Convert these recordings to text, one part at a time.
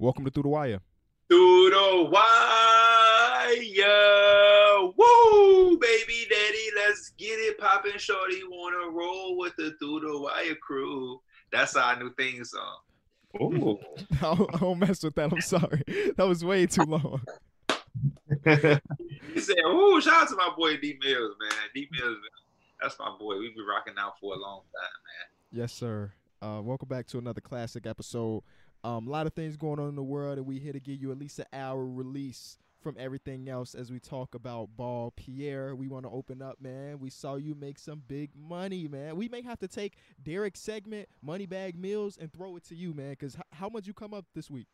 Welcome to Through the Wire. Through the wire, woo, baby daddy, let's get it poppin', shorty. Wanna roll with the Through the Wire crew? That's our new theme song. Ooh. I don't, mess with that. I'm sorry. That was way too long. He said, "Ooh, shout out to my boy D Mills, man. D Mills, that's my boy. We've been rocking out for a long time, man." Yes, sir. Uh, welcome back to another classic episode. Um, a lot of things going on in the world, and we here to give you at least an hour release from everything else as we talk about ball. Pierre, we want to open up, man. We saw you make some big money, man. We may have to take Derek's segment, Money Bag Meals, and throw it to you, man. Because h- how much you come up this week?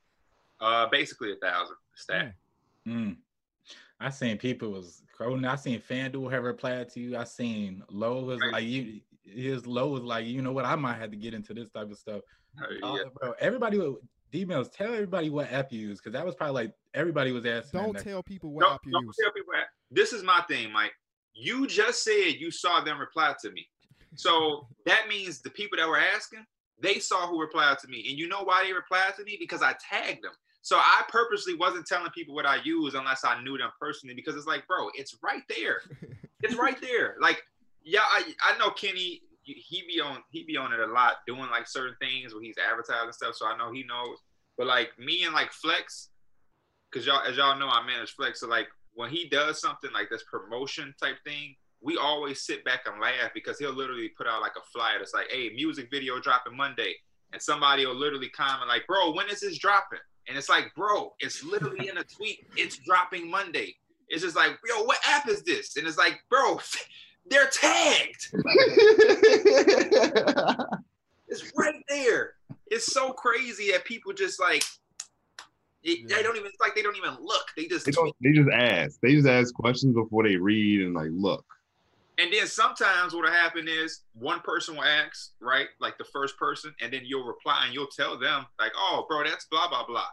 Uh, basically a thousand stat. Mm. I seen people was quoting. I seen FanDuel have replied to you. I seen Low was Right. like you. His Low was like, you know what? I might have to get into this type of stuff. Uh, yeah. bro, everybody with emails. Tell everybody what app you use because that was probably like everybody was asking. Don't that. tell people what Don't, app you don't use. tell people that. This is my thing, Mike. You just said you saw them reply to me. So that means the people that were asking, they saw who replied to me. And you know why they replied to me? Because I tagged them. So I purposely wasn't telling people what I use unless I knew them personally because it's like, bro, it's right there. It's right there. Like, yeah, I, I know Kenny, he be on he be on it a lot, doing like certain things where he's advertising stuff. So I know he knows. But like me and like Flex, because y'all as y'all know, I manage Flex. So like when he does something like this promotion type thing, we always sit back and laugh because he'll literally put out like a flyer that's like, "Hey, music video dropping Monday," and somebody will literally comment like, "Bro, when is this dropping?" And it's like, "Bro, it's literally in a tweet. It's dropping Monday." It's just like, "Yo, what app is this?" And it's like, "Bro, they're tagged. It's right there." It's so crazy that people just like. It, Yeah. They don't even it's like they don't even look. They just They. They just ask. They just ask questions before they read and like look. And then sometimes what'll happen is one person will ask, right? Like the first person, and then you'll reply and you'll tell them, like, oh, bro, that's blah, blah, blah.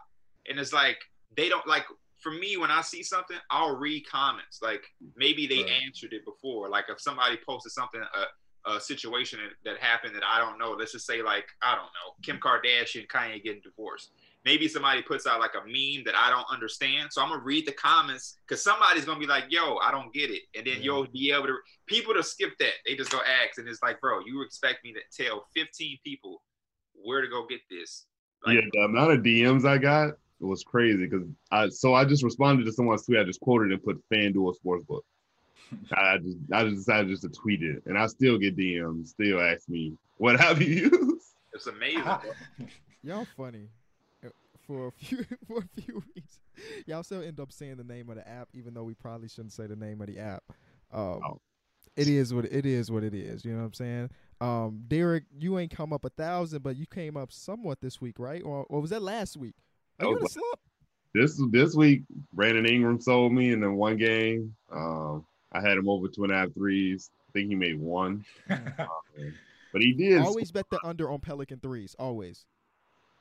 And it's like, they don't like, for me, when I see something, I'll read comments. Like maybe they Right. answered it before. Like if somebody posted something, a, a situation that, happened that I don't know, let's just say, like, I don't know, Kim Kardashian, Kanye getting divorced. Maybe somebody puts out like a meme that I don't understand. So I'm gonna read the comments because somebody's gonna be like, yo, I don't get it. And then Yeah. you'll be able to people to skip that. They just go ask, and it's like, bro, you expect me to tell 15 people where to go get this? Like, yeah, the amount of DMs I got was crazy because I. So I just responded to someone's tweet. I just quoted and put FanDuel Sportsbook. I just I just decided just to tweet it, and I still get DMs. Still ask me what have you used. it's amazing. Y'all funny. Uh, For a few for a few reasons. Y'all still end up saying the name of the app, even though we probably shouldn't say the name of the app. Um, Oh. It is what it is. What it is. You know what I'm saying? Um, Derek, you ain't come up a thousand, but you came up somewhat this week, right? Or, or was that last week? Are you in a slump? This this week, Brandon Ingram sold me in the one game. Um, I had him over two and a half threes. I think he made one, but he did Always bet the under on Pelican threes. Always.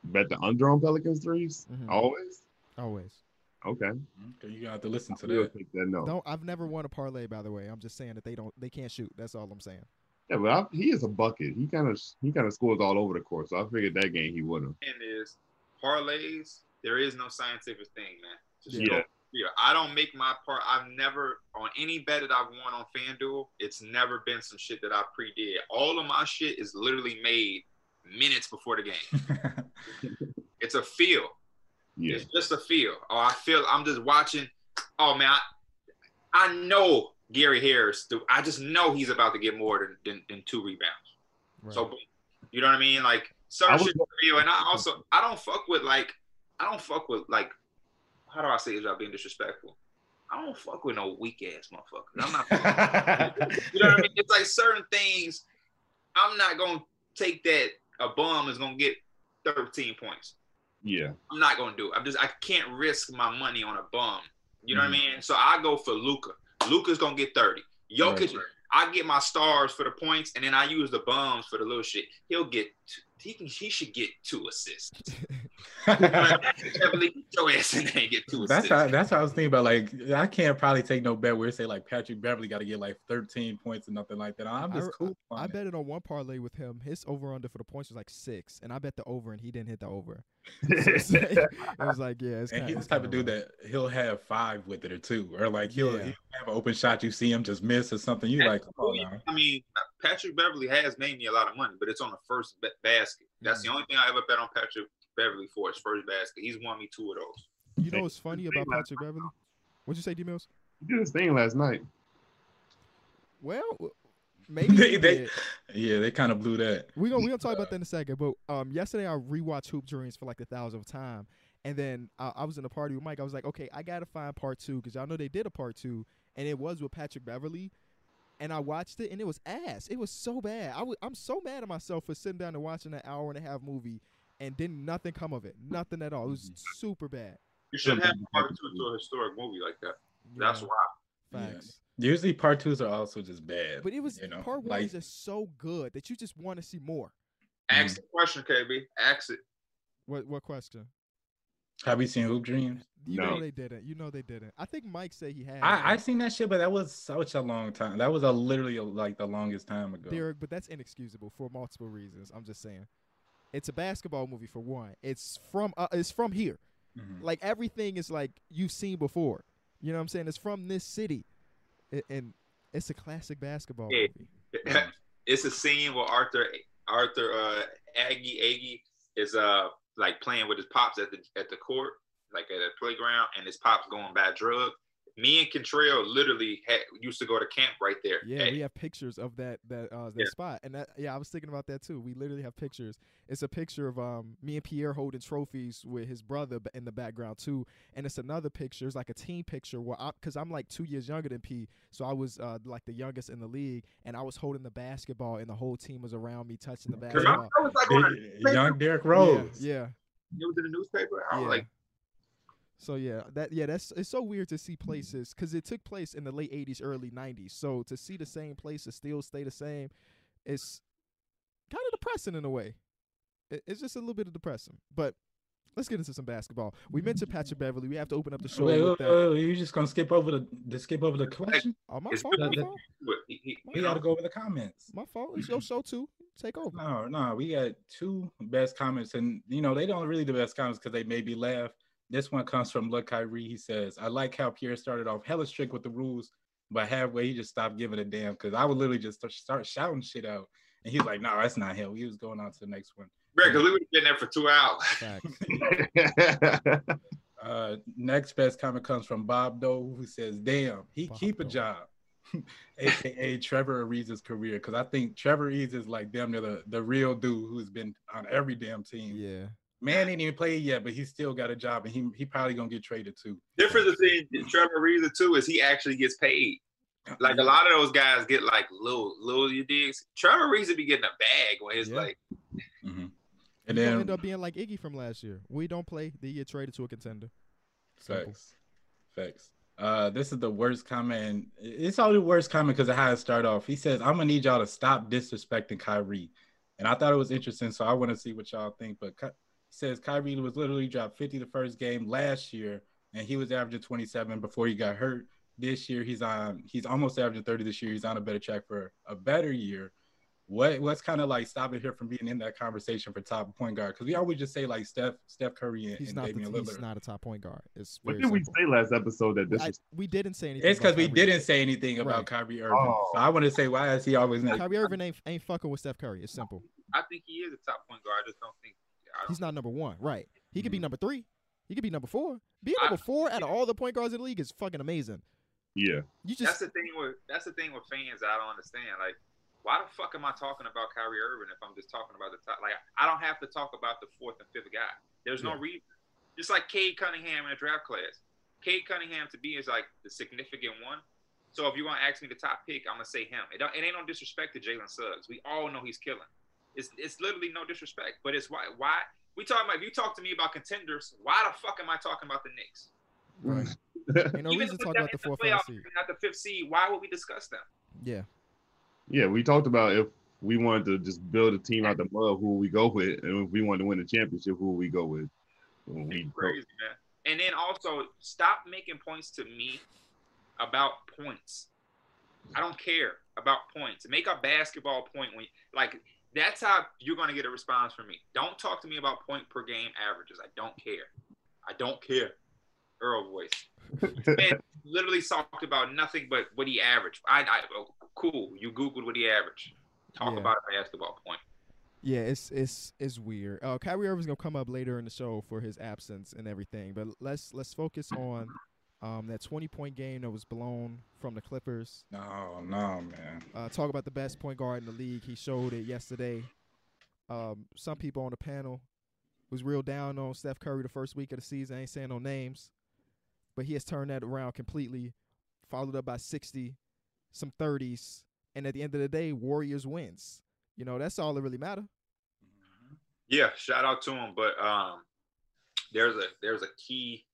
bet the under on Pelicans 3s Mhm. Always. Always. Okay, Okay, you got to listen to we'll that. take that note. Don't. I've never won a parlay, by the way. I'm just saying that they don't. They can't shoot. That's all I'm saying. Yeah, but I, he is a bucket. He kind of he kind of scores all over the court. So I figured that game he would have. And is parlays. There is no scientific thing, man. Just Yeah. go. I don't make my part. I've never on any bet that I've won on FanDuel. It's never been some shit that I pre-did. All of my shit is literally made minutes before the game. It's a feel. Yeah, It's just a feel. Oh, I feel I'm just watching. Oh man, I, I know Gary Harris. I just know he's about to get more than than, than two rebounds. Right. So, boom. You know what I mean? Like certain shit for. And I also I don't fuck with like I don't fuck with like how do I say it without being disrespectful? I don't fuck with no weak ass motherfuckers. I'm not. you know what I mean? It's like certain things. I'm not gonna take that a bum is gonna get 13 points. yeah, I'm not gonna do it. I'm just I can't risk my money on a bum. You know Mm-hmm. what I mean? So I go for Luka. Luka's gonna get 30. Jokic, Right. I get my stars for the points, and then I use the bums for the little shit. He'll get he can he should get two assists. Beverley, get your ass in there and get two That's how that's how I was thinking about. Like, I can't probably take no bet where it say like Patrick Beverley got to get like 13 points or nothing like that. I'm just I, cool. I, I bet it on one parlay with him. His over under for the points was like six, and I bet the over, and he didn't hit the over. So it's like- it was like, yeah, it's And kinda, he's the type of dude that he'll have five with it or two, or like he'll, Yeah. he'll have an open shot. You see him just miss or something. You like, come on now. I mean, Patrick Beverley has made me a lot of money, but it's on the first ba- basket. That's Mm. the only thing I ever bet on Patrick Beverley for his first basket. He's won me two of those. You know what's funny about Patrick Beverley? What'd you say, D Mills? He did his thing last night. Well, maybe They- they- Yeah, they kind of blew that. we gonna we gonna talk about that in a second. But um, yesterday I rewatched Hoop Dreams for like the thousandth time, and then I, I was in a party with Mike. I was like, okay, I gotta find part two because y'all know they did a part two, and it was with Patrick Beverley. And I watched it, and it was ass. It was so bad. I w- I'm so mad at myself for sitting down and watching an hour and a half movie, and didn't nothing come of it. Nothing at all. It was mm-hmm. super bad. You shouldn't have part two to a historic movie like that. That's Yeah, why. Yeah. Usually part twos are also just bad. But it was you know, part one like is just so good that you just want to see more. Ask mm-hmm. the question, KB. Ask it. What what question? have you seen Hoop Dreams? You No. know they didn't. You know they didn't. I think Mike said he had. I I seen that shit, but that was such a long time. That was a literally like the longest time ago. Derek, but that's inexcusable for multiple reasons. I'm just saying. It's a basketball movie for one. It's from uh, it's from here. Mhm. Like everything is like you've seen before. You know what I'm saying? It's from this city, A- and it's a classic basketball Yeah. movie. it's a scene where Arthur Arthur uh Agee Agee is uh like playing with his pops at the at the court, like at a playground, and his pops going bad drug. Me and Contrell literally had used to go to camp right there. Yeah, Hey, we have pictures of that that uh that Yeah. spot, and that yeah, I was thinking about that too. We literally have pictures. It's a picture of um me and Pierre holding trophies with his brother in the background too, and it's another picture. It's like a team picture where I because I'm like two years younger than P, so I was uh like the youngest in the league, and I was holding the basketball, and the whole team was around me touching the Remember, basketball. I was like on a Young Derrick Rose. Yeah, yeah. it was in the newspaper. I was Yeah. like, So yeah, that yeah, that's it's so weird to see places because it took place in the late '80s, early '90s. So to see the same places still stay the same, it's kind of depressing in a way. It, it's just a little bit of depressing. But let's get into some basketball. We mentioned Patrick Beverley. We have to open up the show Wait, with wait, that. wait, you just gonna skip over the, the skip over the question? Oh, my It's fault. My good. fault. he, he, We you gotta go over the comments. My fault. It's your show too. Take over. No, no, we got two best comments, and you know they don't really the best comments because they made me laugh. This one comes from Look Kyrie. He says, "I like how Pierre started off hella strict with the rules, but halfway he just stopped giving a damn because I would literally just start- start shouting shit out, and he's like, no, that's not him. He was going on to the next one. because we would have been there for two hours. Uh, next best comment comes from Bob Doe, who says, "Damn, he Bob keep a job." AKA Trevor Ariza's career, because I think Trevor Ariza is like damn near the, the real dude who's been on every damn team. Yeah. Man ain't even played yet, but he still got a job, and he he probably gonna get traded too. Difference between Trevor Ariza too is he actually gets paid. Like a lot of those guys get like little little you digs. Trevor Ariza be getting a bag when it's Yeah. like Mhm. And And then then end up being like Iggy from last year. We don't play. They get traded to a contender. Simple. Facts. Facts. Uh, this is the worst comment. It's all the worst comment because of how it started off. He says, "I'm gonna need y'all to stop disrespecting Kyrie," and I thought it was interesting, so I want to see what y'all think. But Ky- he says Kyrie was literally dropped 50 the first game last year, and he was averaging 27 before he got hurt. This year, he's on. He's almost averaging 30 this year. He's on a better track for a better year. What what's kind of like stopping here from being in that conversation for top point guard? Because we always just say like Steph, Steph Curry, and, He's and not. The, Damian he's not a top point guard. It's What very did we say last episode that this I, was we didn't say anything. It's because we didn't say anything about Right. Kyrie Irving. Oh. So I want to say, why is he always not? Kyrie Irving ain't, ain't fucking with Steph Curry. It's simple. I think he is a top point guard. I just don't think I don't He's not number one. Right. He could be Mhm. number three. He could be number four. Being I- number four out of all the point guards in the league is fucking amazing. yeah. You just that's the thing with that's the thing with fans I don't understand. Like, why the fuck am I talking about Kyrie Irving if I'm just talking about the top? Like, I don't have to talk about the fourth and fifth guy. There's no reason. Just like Cade Cunningham in a draft class. Cade Cunningham to me is like the significant one. So if you want to ask me the top pick, I'm gonna say him. It, don't, it ain't no disrespect to Jalen Suggs. We all know he's killing. It's it's literally no disrespect. But it's why why we talking about if you talk to me about contenders, why the fuck am I talking about the Knicks? right. Ain't no Even reason to talk about the in fourth playoff, five seed. not the fifth seed. Why would we discuss them? Yeah. Yeah, we talked about if we wanted to just build a team out the mud, who we go with, and if we wanted to win the championship, who we go with. We It's crazy, man. And then also stop making points to me about points. I don't care about points. Make a basketball point when like that's how you're gonna get a response from me. Don't talk to me about point per game averages. I don't care. I don't care. Earl voice. And literally talked about nothing but what he averaged. I, I oh, cool. You googled what he averaged. Talk Yeah. about a basketball point. Yeah, it's it's it's weird. Uh, Kyrie Irving's gonna come up later in the show for his absence and everything, but let's let's focus on um, that 20 point game that was blown from the Clippers. No, no, man. Uh, talk about the best point guard in the league. He showed it yesterday. Um, some people on the panel was real down on Steph Curry the first week of the season. I ain't saying no names, but he has turned that around completely. Followed up by 60, some 30s, and at the end of the day, Warriors wins. You know that's all that really matter. Yeah, shout out to him. But um, there's a there's a key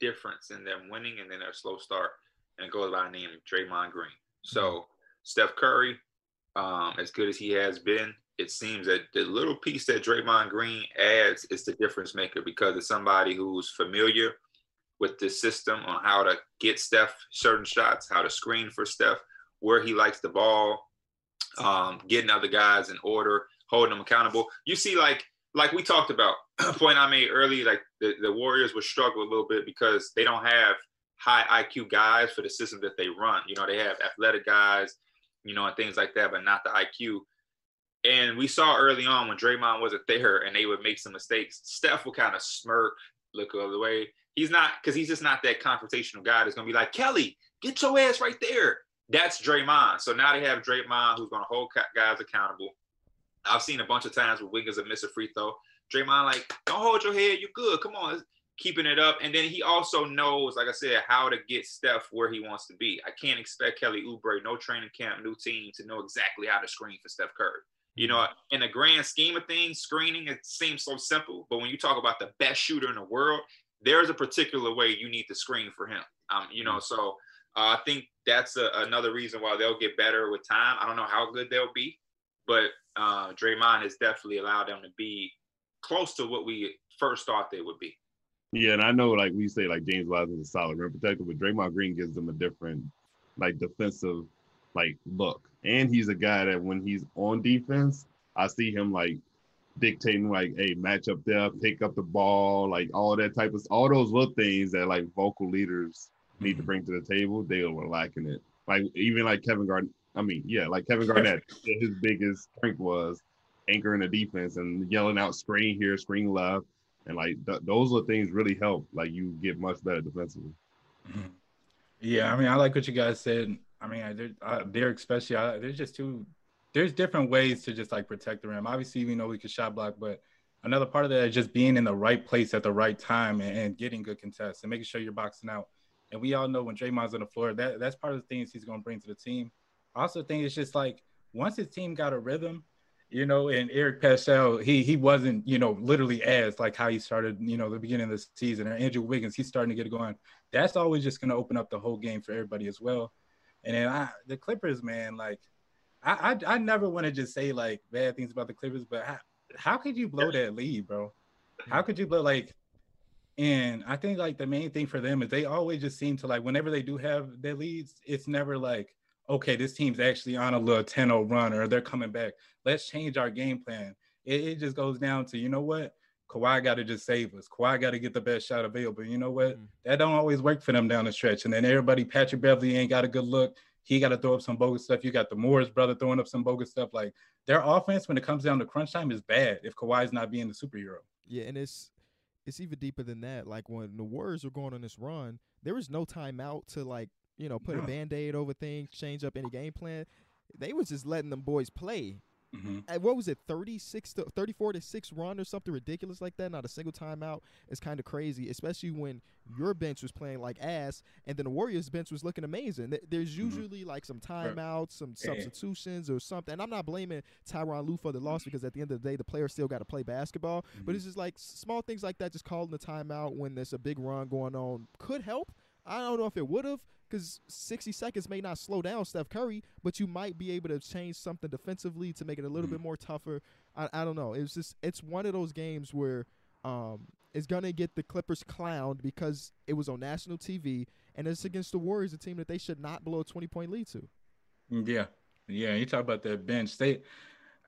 difference in them winning and then their slow start, and goes by the name of Draymond Green. So Steph Curry, um, as good as he has been, it seems that the little piece that Draymond Green adds is the difference maker because it's somebody who's familiar with the system on how to get Steph certain shots, how to screen for Steph, where he likes the ball, um, getting other guys in order, holding them accountable. You see, like like we talked about, point I made early, like the, the Warriors would struggle a little bit because they don't have high IQ guys for the system that they run. You know, they have athletic guys, you know, and things like that, but not the IQ. And we saw early on when Draymond wasn't there and they would make some mistakes, Steph would kind of smirk, look the other way. He's not because he's just not that confrontational guy that's gonna be like, Kelly, get your ass right there. That's Draymond. So now they have Draymond who's gonna hold guys accountable. I've seen a bunch of times where Wiggins have missed a free throw. Draymond like, don't hold your head, you're good. Come on, keeping it up. And then he also knows, like I said, how to get Steph where he wants to be. I can't expect Kelly Oubre, no training camp, new team, to know exactly how to screen for Steph Curry. You know, in the grand scheme of things, screening it seems so simple, but when you talk about the best shooter in the world, there's a particular way you need to screen for him. Um, you know, so uh, I think that's a, another reason why they'll get better with time. I don't know how good they'll be, but uh, Draymond has definitely allowed them to be close to what we first thought they would be. Yeah, and I know like we say like James Wiseman is a solid rim protector, but Draymond Green gives them a different like defensive like look. And he's a guy that when he's on defense, I see him like dictating like, hey, match up there, pick up the ball, like all that type of all those little things that like vocal leaders need to mm-hmm. bring to the table. They were lacking it. Like even like Kevin Garnett. I mean, yeah, like Kevin Garnett, his biggest strength was anchoring the defense and yelling out screen here, screen left. And like th- those are things really help. Like you get much better defensively. Mhm. Yeah, I mean, I like what you guys said. I mean, uh, Derek, especially, I, there's just two. There's different ways to just like protect the rim. Obviously, we know we can shot block, but another part of that is just being in the right place at the right time and, and getting good contests and making sure you're boxing out. And we all know when Draymond's on the floor, that that's part of the things he's going to bring to the team. Also think it's just like once his team got a rhythm, you know, and Eric Paschall, he he wasn't, you know, literally as like how he started, you know, the beginning of the season. Or Andrew Wiggins, he's starting to get it going. That's always just going to open up the whole game for everybody as well. And then I, the Clippers, man, like I I, I never want to just say like bad things about the Clippers, but how, how could you blow that lead, bro? How could you blow like? And I think like the main thing for them is they always just seem to like whenever they do have their leads, it's never like okay, this team's actually on a little 10-0 run or they're coming back. Let's change our game plan. It, it just goes down to, you know what? Kawhi got to just save us. Kawhi got to get the best shot available. You know what? Mhm. That don't always work for them down the stretch. And then everybody, Patrick Beverley ain't got a good look. He got to throw up some bogus stuff. You got the Morris brother throwing up some bogus stuff. Like their offense, when it comes down to crunch time, is bad if Kawhi's not being the superhero. Yeah, and it's it's even deeper than that. Like when the Warriors were going on this run, there was no timeout to like you know put a No. band aid over things, change up any game plan. They was just letting them boys play. Mm-hmm. And what was it, thirty six to thirty four to six run or something ridiculous like that? Not a single timeout. It's kind of crazy, especially when your bench was playing like ass, and then the Warriors bench was looking amazing. Th- There's Mhm. usually like some timeouts, some Yeah. substitutions or something. And I'm not blaming Tyronn Lue for the loss because at the end of the day, the player still got to play basketball. But Mhm. it's just like small things like that, just calling the timeout when there's a big run going on could help. I don't know if it would have, because 60 seconds may not slow down Steph Curry, but you might be able to change something defensively to make it a little Mhm. bit more tougher. I, I don't know. It's just it's one of those games where um, is gonna get the Clippers clowned because it was on national TV and it's against the Warriors, a team that they should not blow a twenty point lead to. Yeah, yeah. You talk about that bench. They,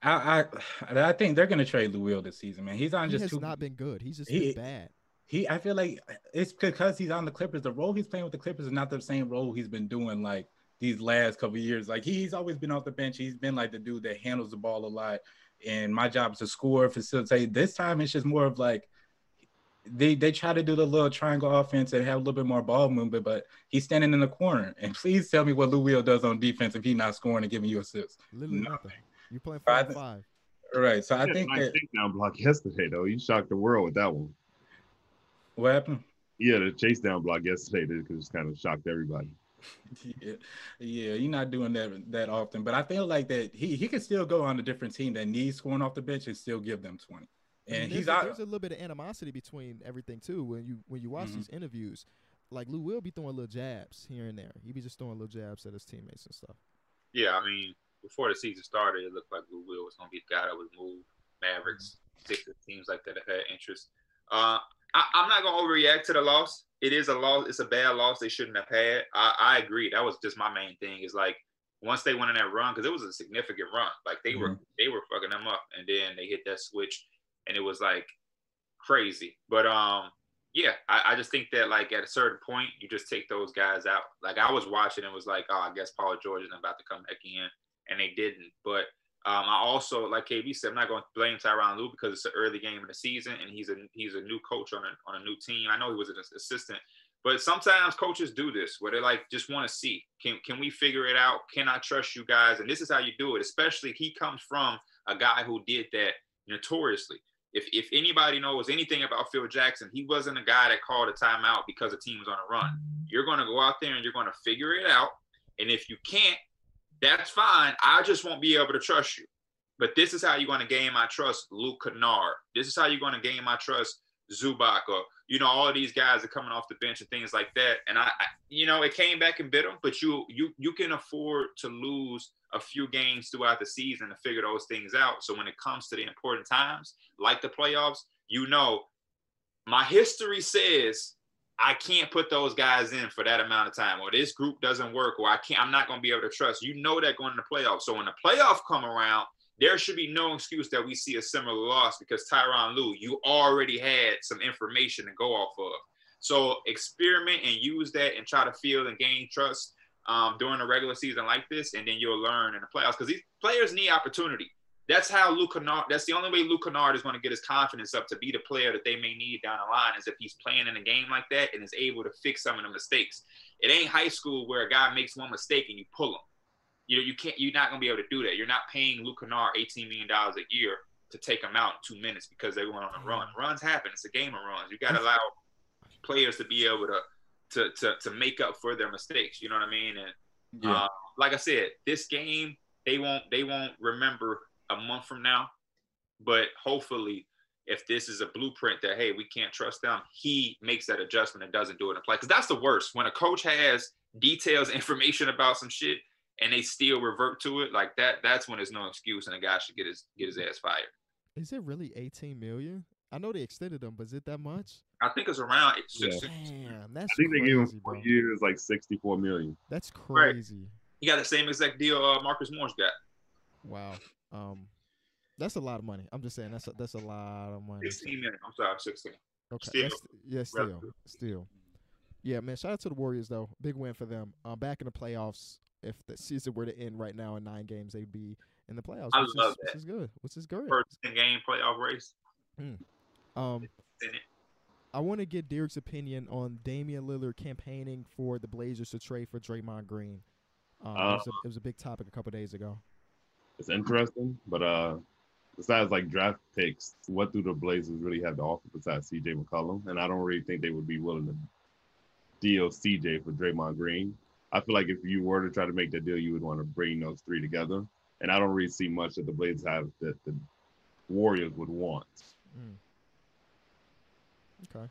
I, I, I think they're gonna trade Lou Will this season, man. He's on He just has too. not been good. He's just He- been bad. He, I feel like it's because he's on the Clippers. The role he's playing with the Clippers is not the same role he's been doing like these last couple of years. Like he's always been off the bench. He's been like the dude that handles the ball a lot. And my job is to score, facilitate. This time it's just more of like they they try to do the little triangle offense and have a little bit more ball movement, but he's standing in the corner. And please tell me what Lou Will does on defense if he's not scoring and giving you assists. Literally Nothing. nothing. You playing five think- five. Right. So I had a think nice that takedown block yesterday though. You shocked the world with that one. What happened? Yeah, the chase down block yesterday did because kind of shocked everybody. Yeah, yeah, you're not doing that that often, but I feel like that he he could still go on a different team that needs scoring off the bench and still give them 20. I mean, And there's he's a, out. There's a little bit of animosity between everything too. When you when you watch Mhm. these interviews, like Lou will be throwing little jabs here and there. He be just throwing little jabs at his teammates and stuff. Yeah, I mean, before the season started, it looked like Lou Will was going to be the guy that would move Mavericks, Sixers, teams like that that had interest. Uh, I, I'm not going to overreact to the loss. It is a loss. It's a bad loss they shouldn't have had. I, I agree. That was just my main thing. Is like once they went on that run, because it was a significant run. Like they were they were fucking them up, and then they hit that switch, and it was like crazy. But um, yeah, I, I just think that like at a certain point, you just take those guys out. Like I was watching and was like, oh, I guess Paul George is about to come back in, and they didn't. But um, I also, like KB said, I'm not going to blame Tyronn Lue because it's an early game in the season, and he's a he's a new coach on a on a new team. I know he was an assistant, but sometimes coaches do this where they like just want to see can can we figure it out? Can I trust you guys? And this is how you do it. Especially he comes from a guy who did that notoriously. If if anybody knows anything about Phil Jackson, he wasn't a guy that called a timeout because the team was on a run. You're going to go out there and you're going to figure it out. And if you can't, that's fine. I just won't be able to trust you. But this is how you're going to gain my trust, Luke Kennard. This is how you're going to gain my trust, Zubac, or you know, all of these guys are coming off the bench and things like that. And I, I you know, it came back and bit them. But you, you, you can afford to lose a few games throughout the season to figure those things out. So when it comes to the important times, like the playoffs, you know, my history says I can't put those guys in for that amount of time, or this group doesn't work, or I can't. I'm not going to be able to trust. You know that going to the playoffs. So when the playoff come around, there should be no excuse that we see a similar loss because Tyronn Lue, you already had some information to go off of. So experiment and use that and try to feel and gain trust um, during a regular season like this, and then you'll learn in the playoffs because these players need opportunity. That's how Luke Kennard, that's the only way Luke Kennard is going to get his confidence up to be the player that they may need down the line is if he's playing in a game like that and is able to fix some of the mistakes. It ain't high school where a guy makes one mistake and you pull him. You know, you can't, you're not going to be able to do that. You're not paying Luke Kennard $18 million a year to take him out in two minutes because they're going on a run. Runs happen. It's a game of runs. You got to allow players to be able to, to, to, to make up for their mistakes. You know what I mean? And Yeah. uh, like I said, this game they won't they won't remember a month from now, but hopefully, if this is a blueprint that hey we can't trust them, he makes that adjustment and doesn't do it in play because that's the worst when a coach has details information about some shit and they still revert to it like that. That's when there's no excuse and a guy should get his get his ass fired. Is it really 18 million? I know they extended them, but is it that much? I think it's around six, Yeah. six- Damn, that's I think they gave him crazy, four bro. years, like sixty-four million. That's Right. crazy. He got the same exact deal uh, Marcus Morris got. Wow. Um, that's a lot of money. I'm just saying that's a, that's a lot of money. 16 million. I'm sorry, 16. Okay. Still. That's, yeah, still, still. Yeah, man. Shout out to the Warriors though. Big win for them. Um, back in the playoffs. If the season were to end right now in nine games, they'd be in the playoffs. I which love is, that. Which is good. Which is good. First 10 game playoff race. Um, I want to get Derek's opinion on Damian Lillard campaigning for the Blazers to trade for Draymond Green. Um, it, was a, it was a big topic a couple days ago. It's interesting, but uh, besides like draft picks, what do the Blazers really have to offer besides C.J. McCollum? And I don't really think they would be willing to deal C.J. for Draymond Green. I feel like if you were to try to make that deal, you would want to bring those three together. And I don't really see much that the Blazers have that the Warriors would want. Mm. Okay.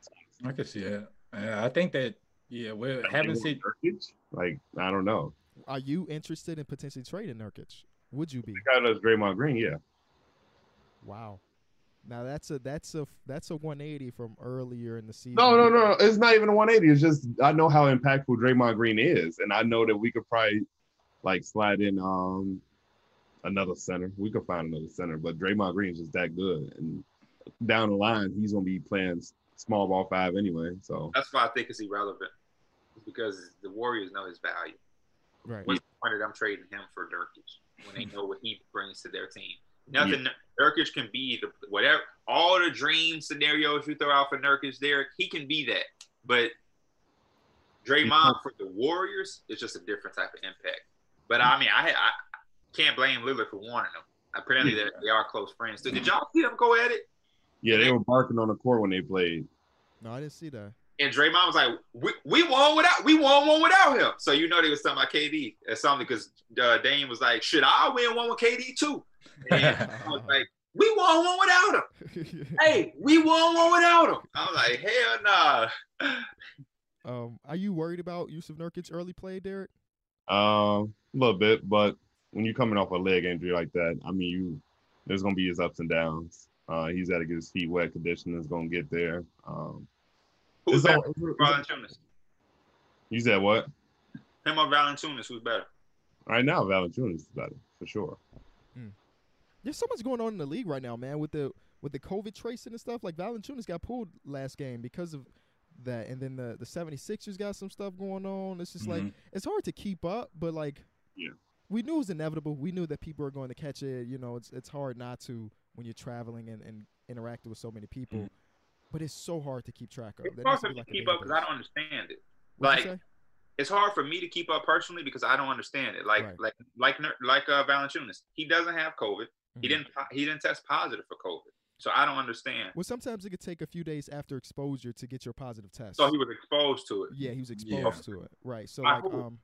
I can see that. Yeah, I think that yeah, we haven't seen. Nurkic? Like I don't know. Are you interested in potentially trading Nurkic? Would you be? The guy that's Draymond Green, yeah. Wow. Now that's a that's a that's a 180 from earlier in the season. No, no, no, It's not even a 180. It's just I know how impactful Draymond Green is, and I know that we could probably like slide in um another center. We could find another center, but Draymond Green is just that good, and down the line he's gonna be playing small ball five anyway. So That's why I think it's irrelevant. Because the Warriors know his value. Right. What's the point of them trading him for Nurkic when they know what he brings to their team? Nothing. Nurkic can be the whatever all the dream scenarios you throw out for Nurkic, Derek. He can be that, but Draymond for the Warriors is just a different type of impact. But I mean, I I can't blame Lillard for wanting them. Apparently, they they are close friends. Did y'all see them go at it? yeah, they were barking on the court when they played. No, I didn't see that. And Draymond was like, "We, we won without we won one without him." So you know they was talking about KD or something because uh, Dame was like, "Should I win one with KD too?" And I was like, "We won one without him." Hey, we won one without him. I was like, "Hell nah." um, are you worried about Jusuf Nurkic early play, Derek? Um, a little bit, but when you're coming off a leg injury like that, I mean, you there's gonna be his ups and downs. Uh, he's got to get his feet wet. Conditioning's gonna get there. Um, Who's it's better, all- Valanciunas? you said what? Him or Valanciunas? Who's better? Right now, Valanciunas is better for sure. There's so much going on in the league right now, man. With the with the COVID tracing and stuff, like Valanciunas got pulled last game because of that, and then the the 76ers got some stuff going on. It's just like Mhm. it's hard to keep up, but like, Yeah. we knew it was inevitable. We knew that people are going to catch it. You know, it's it's hard not to when you're traveling and, and interacting with so many people. Mhm. But it's so hard to keep track of. It's There hard for me like to a keep up because I don't understand it. What'd like. It's hard for me to keep up personally because I don't understand it. Like, Right. like, like, Nur- like uh, Valanciunas. He doesn't have COVID. He Mhm. didn't. He didn't test positive for COVID. So I don't understand. Well, sometimes it could take a few days after exposure to get your positive test. So he was exposed to it. yeah, he was Yeah. exposed to it. Right. So By like, who? um,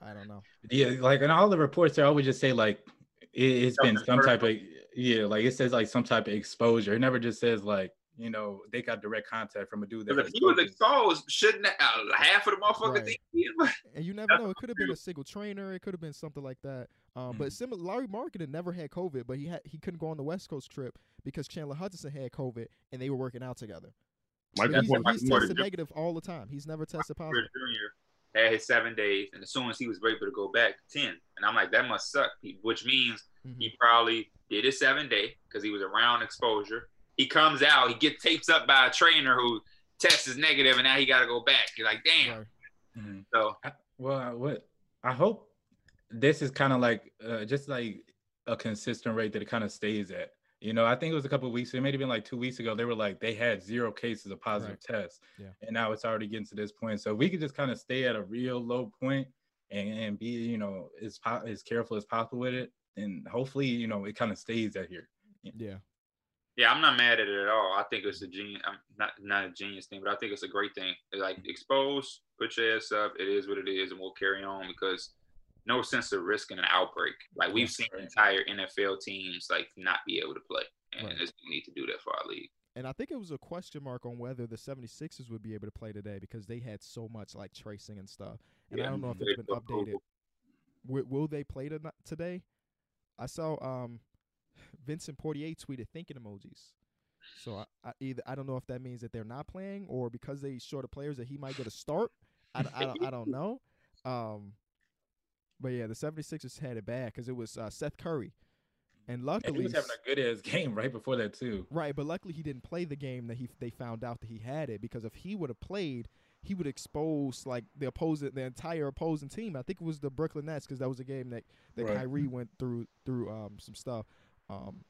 I don't know. Yeah, like in all the reports, they always just say like it, it's been Something some type of yeah, like it says like some type of exposure. It never just says like you know they got direct contact from a dude that if he was COVID. exposed, shouldn't uh, half of the motherfuckers Right. think? And you never know. It could have been a single trainer. It could have been something like that. Um, Mhm. But similar, Lauri Markkanen never had COVID, but he had he couldn't go on the West Coast trip because Chandler Hutchison had COVID, and they were working out together. Michael But he's, Porter, he's Porter tested Jr. negative all the time. He's never tested Porter positive. Jr. had his seven days, and as soon as he was able to go back, ten. And I'm like, that must suck. Which means Mhm. he probably did his seven day because he was around exposure. He comes out, he gets taped up by a trainer who tests is negative, and now he got to go back. You're like, damn. Right. Mhm. So I- Well, I- what I hope this is kind of like uh, just like a consistent rate that it kind of stays at. You know, I think it was a couple of weeks. It may have been like two weeks ago. They were like they had zero cases of positive tests, Yeah. and now it's already getting to this point. So if we could just kind of stay at a real low point and, and be, you know, as po- as careful as possible with it, and hopefully, you know, it kind of stays at here. Yeah. Yeah, I'm not mad at it at all. I think it's a genius. I'm not not a genius thing, but I think it's a great thing. Like expose, put your ass up. It is what it is, and we'll carry on because no sense of risking an outbreak. Like we've seen entire NFL teams like not be able to play, and Right. we need to do that for our league. And I think it was a question mark on whether the 76ers would be able to play today because they had so much like tracing and stuff. And I don't know if it's been updated. Will, will they play tonight, today? I saw um, Vincent Poirier tweeted thinking emojis. So I, I either I don't know if that means that they're not playing or because they short of players that he might get a start. I, I, don't, I don't know. Um, but yeah, the 76ers had it bad because it was uh, Seth Curry. And And he was having a good ass game right before that too. Right, but luckily he didn't play the game that he they found out that he had it because if he would have played, he would expose like the opposing the entire opposing team. I think it was the Brooklyn Nets because that was a game that that Right. Kyrie went through through um some stuff. Um,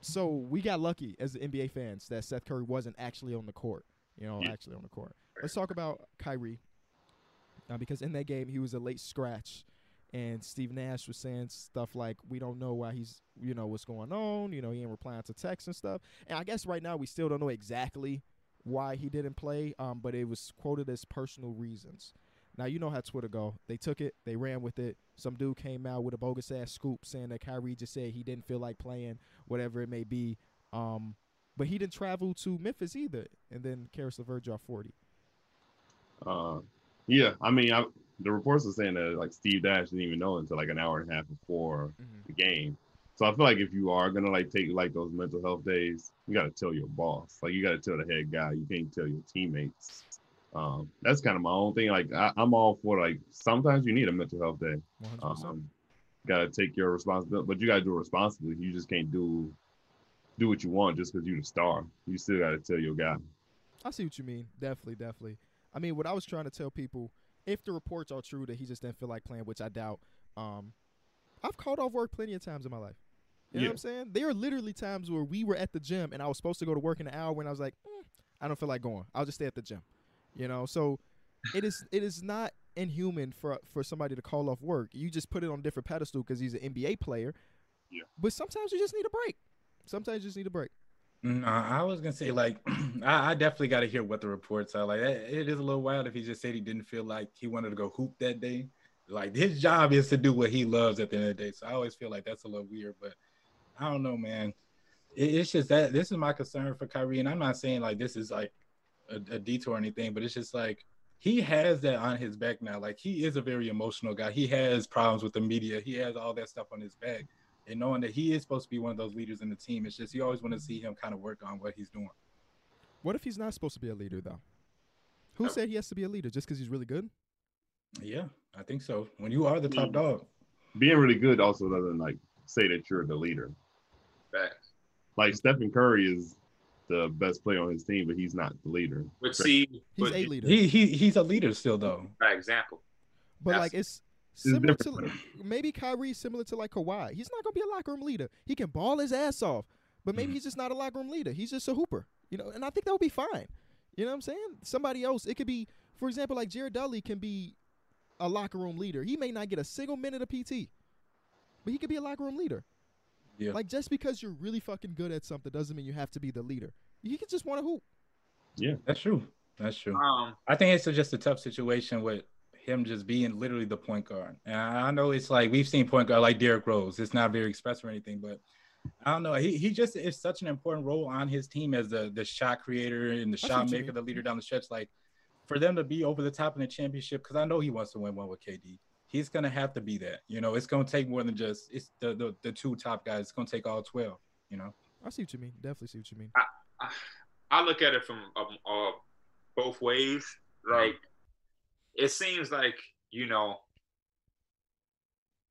so we got lucky as the NBA fans that Seth Curry wasn't actually on the court. You know, Yeah. actually on the court. Let's talk about Kyrie uh, because in that game he was a late scratch. And Steve Nash was saying stuff like, "We don't know why he's, you know, what's going on. You know, he ain't replying to texts and stuff." And I guess right now we still don't know exactly why he didn't play. Um, but it was quoted as personal reasons. Now you know how Twitter go. They took it, they ran with it. Some dude came out with a bogus ass scoop saying that Kyrie just said he didn't feel like playing, whatever it may be. Um, but he didn't travel to Memphis either. And then Caris LeVert dropped forty. Uh, yeah, I mean, I, the reports are saying that like Steve Nash didn't even know until like an hour and a half before the game. So I feel like if you are gonna like take like those mental health days, you gotta tell your boss. Like you gotta tell the head guy. You can't tell your teammates. Um, that's kind of my own thing. Like I, I'm all for like sometimes you need a mental health day. 100%. Um, gotta take your responsibility, but you gotta do it responsibly. You just can't do do what you want just because you're the star. You still gotta tell your guy. I see what you mean. Definitely, definitely. I mean, what I was trying to tell people, if the reports are true that he just didn't feel like playing, which I doubt, um, I've called off work plenty of times in my life. You know Yeah. what I'm saying? There are literally times where we were at the gym and I was supposed to go to work in an hour when I was like, mm, I don't feel like going. I'll just stay at the gym. You know, so it is it is not inhuman for for somebody to call off work. You just put it on a different pedestal because he's an NBA player. Yeah. But sometimes you just need a break. Sometimes you just need a break. No, I was gonna say like I, I definitely got to hear what the reports are. Like it it is a little wild if he just said he didn't feel like he wanted to go hoop that day. Like his job is to do what he loves at the end of the day. So I always feel like that's a little weird, but I don't know, man. It, it's just that this is my concern for Kyrie, and I'm not saying like this is like a, a detour or anything, but it's just like he has that on his back now. Like he is a very emotional guy. He has problems with the media. He has all that stuff on his back. And knowing that he is supposed to be one of those leaders in the team, it's just you always want to see him kind of work on what he's doing. What if he's not supposed to be a leader though? Who said he has to be a leader just because he's really good? Yeah, I think so. When you are the top Mm. dog, Being really good also doesn't like say that you're the leader. Facts. Like Stephen Curry is the best player on his team, but he's not the leader. But see, He's but a leader. he he he's a leader still though. by example. But That's- like it's It's similar to maybe Kyrie's similar to like Kawhi. He's not gonna be a locker room leader. He can ball his ass off, but maybe Mhm. he's just not a locker room leader. He's just a hooper, you know. And I think that would be fine. You know what I'm saying? Somebody else. It could be, for example, like Jared Dudley can be a locker room leader. He may not get a single minute of PT, but he could be a locker room leader. Yeah. Like just because you're really fucking good at something doesn't mean you have to be the leader. You can just want to hoop. Yeah, that's true. That's true. Um, I think it's just a tough situation with him just being literally the point guard. And I know it's like we've seen point guard like Derrick Rose. It's not very expressive or anything, but I don't know. He he just is such an important role on his team as the the shot creator and the see shot maker, the leader down the stretch. Like for them to be over the top in the championship, because I know he wants to win one with KD. He's gonna have to be that. You know, it's gonna take more than just it's the the, the two top guys. It's gonna take all twelve. You know. I see what you mean. Definitely see what you mean. I I look at it from um, uh, both ways. Like, it seems like you know.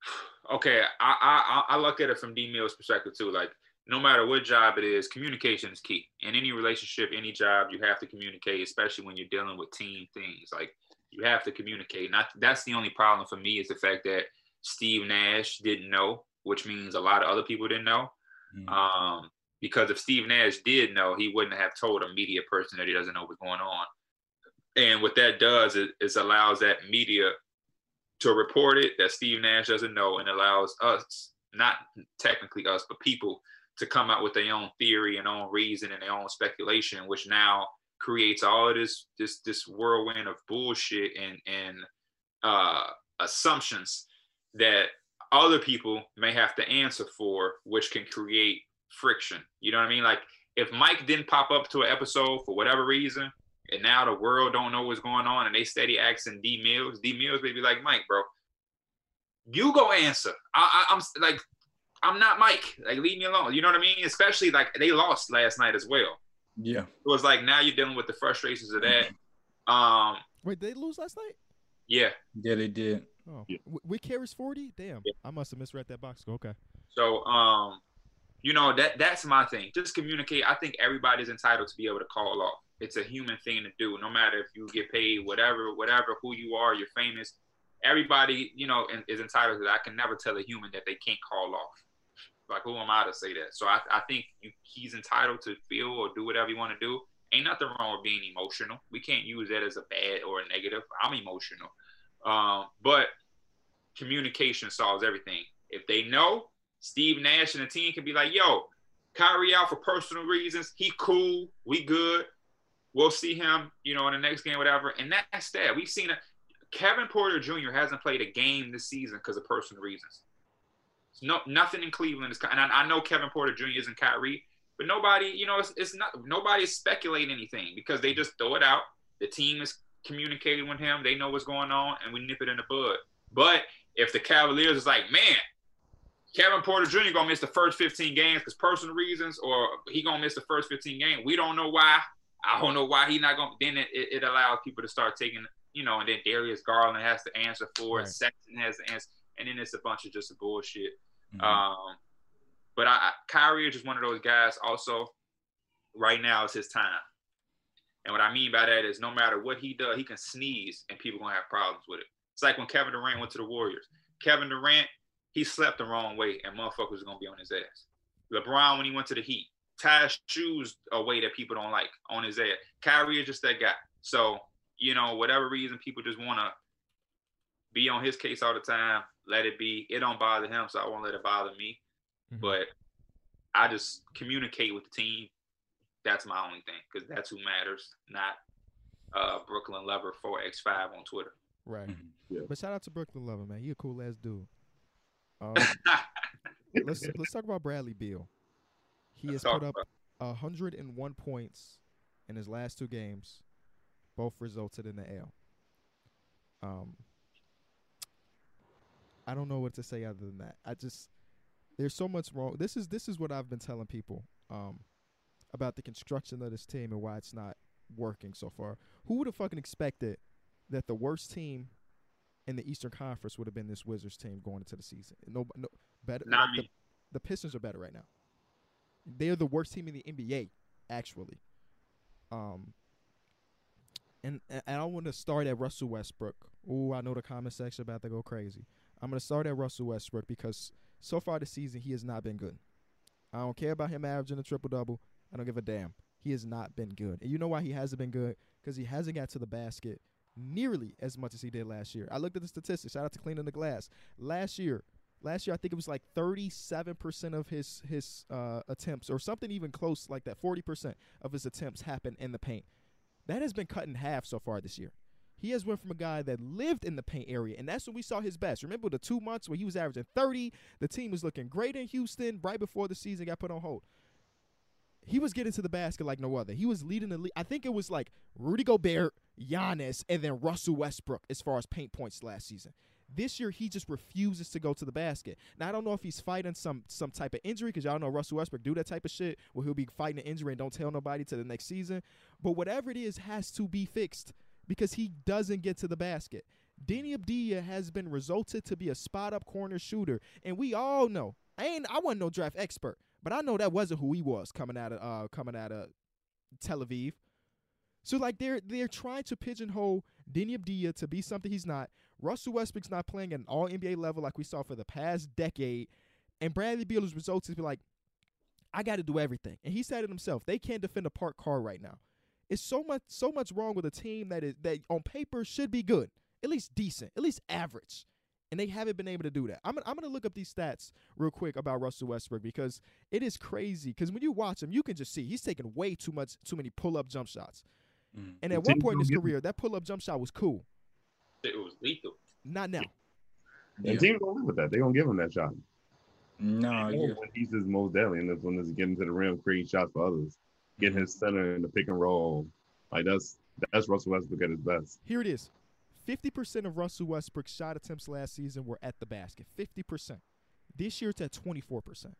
Okay, I I I look at it from D Mill's perspective too. Like, no matter what job it is, communication is key. In any relationship, any job, you have to communicate, especially when you're dealing with team things. Like, you have to communicate. Not that's the only problem for me is the fact that Steve Nash didn't know, which means a lot of other people didn't know. Mhm. Um, because if Steve Nash did know, he wouldn't have told a media person that he doesn't know what's going on. And what that does is, is allows that media to report it that Steve Nash doesn't know, and allows us, not technically us, but people to come out with their own theory and own reason and their own speculation, which now creates all this this this whirlwind of bullshit and and uh, assumptions that other people may have to answer for, which can create friction. You know what I mean? Like if Mike didn't pop up to an episode for whatever reason, and now the world don't know what's going on, and they steady asking D Mills, D Mills may be like, Mike, bro, you go answer. I, I, I'm like, I'm not Mike. Like, leave me alone. You know what I mean? Especially like they lost last night as well. Yeah. It was like now you're dealing with the frustrations of that. Um, Wait, they lose last night? yeah. Yeah, they did. Oh, Yeah. w- with Caris forty. Damn, Yeah. I must have misread that box. score. Okay. So, um, you know that that's my thing. Just communicate. I think everybody's entitled to be able to call off. It's a human thing to do. No matter if you get paid, whatever, whatever, who you are, you're famous. Everybody, you know, is entitled to that. I can never tell a human that they can't call off. Like, who am I to say that? So I, I think you, he's entitled to feel or do whatever you want to do. Ain't nothing wrong with being emotional. We can't use that as a bad or a negative. I'm emotional. Um, but communication solves everything. If they know, Steve Nash and the team can be like, yo, Kyrie out for personal reasons. He cool. We good. We'll see him, you know, in the next game, whatever. And that's that. We've seen it. Kevin Porter Jr. hasn't played a game this season because of personal reasons. No, nothing in Cleveland is. And I, I know Kevin Porter Jr. isn't Kyrie, but nobody, you know, it's, it's not. Nobody is speculating anything because they just throw it out. The team is communicating with him. They know what's going on, and we nip it in the bud. But if the Cavaliers is like, man, Kevin Porter Jr. gonna miss the first 15 games because personal reasons, or he gonna miss the first 15 games. We don't know why. I don't know why he not gonna. Then it, it allows people to start taking, you know, and then Darius Garland has to answer for it. Right. Sexton has to answer, and then it's a bunch of just bullshit. Mhm. Um, but I, I- Kyrie is just one of those guys. Also, right now is his time. And what I mean by that is, no matter what he does, he can sneeze and people gonna have problems with it. It's like when Kevin Durant went to the Warriors. Kevin Durant, he slept the wrong way, and motherfuckers are gonna be on his ass. LeBron when he went to the Heat, ties shoes a way that people don't like on his ass. Kyrie is just that guy. So you know, whatever reason, people just wanna be on his case all the time. Let it be. It don't bother him, so I won't let it bother me. Mhm. But I just communicate with the team. That's my only thing, because that's who matters, not uh, Brooklyn Lover 4x5 on Twitter. Right. Mhm. But shout out to Brooklyn Lover, man. He a cool ass dude. Um, let's let's talk about Bradley Beal. He has Let's talk put up about- 101 points in his last two games. Both resulted in the L. Um, I don't know what to say other than that. I just there's so much wrong. This is this is what I've been telling people um, about the construction of this team and why it's not working so far. Who would have fucking expected that the worst team in the Eastern Conference would have been this Wizards team going into the season? No, no better. Not like the, me. the Pistons are better right now. They're the worst team in the NBA, actually. Um, and and I want to start at Russell Westbrook. Ooh, I know the comment section about to go crazy. I'm gonna start at Russell Westbrook because so far this season he has not been good. I don't care about him averaging a triple double. I don't give a damn. He has not been good, and you know why he hasn't been good? Because he hasn't got to the basket nearly as much as he did last year. I looked at the statistics. Shout out to cleaning the glass. Last year, last year I think it was like 37% of his his uh, attempts, or something even close like that. 40% of his attempts happened in the paint. That has been cut in half so far this year. He has went from a guy that lived in the paint area, and that's when we saw his best. Remember the two months where he was averaging 30, the team was looking great in Houston right before the season got put on hold. He was getting to the basket like no other. He was leading the league. I think it was like Rudy Gobert, Giannis, and then Russell Westbrook as far as paint points last season. This year, he just refuses to go to the basket. Now, I don't know if he's fighting some some type of injury because y'all know Russell Westbrook do that type of shit where he'll be fighting an injury and don't tell nobody to the next season. But whatever it is has to be fixed because he doesn't get to the basket. Danny Avdija has been resulted to be a spot up corner shooter, and we all know. I ain't I wasn't no draft expert, but I know that wasn't who he was coming out of uh coming out of Tel Aviv. So like they're they're trying to pigeonhole Deni Avdija to be something he's not. Russell Westbrook's not playing at an all NBA level like we saw for the past decade. And Bradley Beal's results is be like, I got to do everything. And he said it himself. They can't defend a park car right now. It's so much so much wrong with a team that is that on paper should be good, at least decent, at least average. And they haven't been able to do that. I'm gonna, I'm gonna look up these stats real quick about Russell Westbrook because it is crazy. Because when you watch him, you can just see he's taking way too much too many pull up jump shots. Mhm. And The at one point in his career, that pull up jump shot was cool. It was lethal. Not now. And teams don't live with that. They're gonna give him that shot. No, They yeah. he's his most deadly, and that's when he's getting to the rim, creating shots for others, getting his center in the pick and roll. Like that's that's Russell Westbrook at his best. Here it is. 50% of Russell Westbrook's shot attempts last season were at the basket. 50%. This year it's at 24%.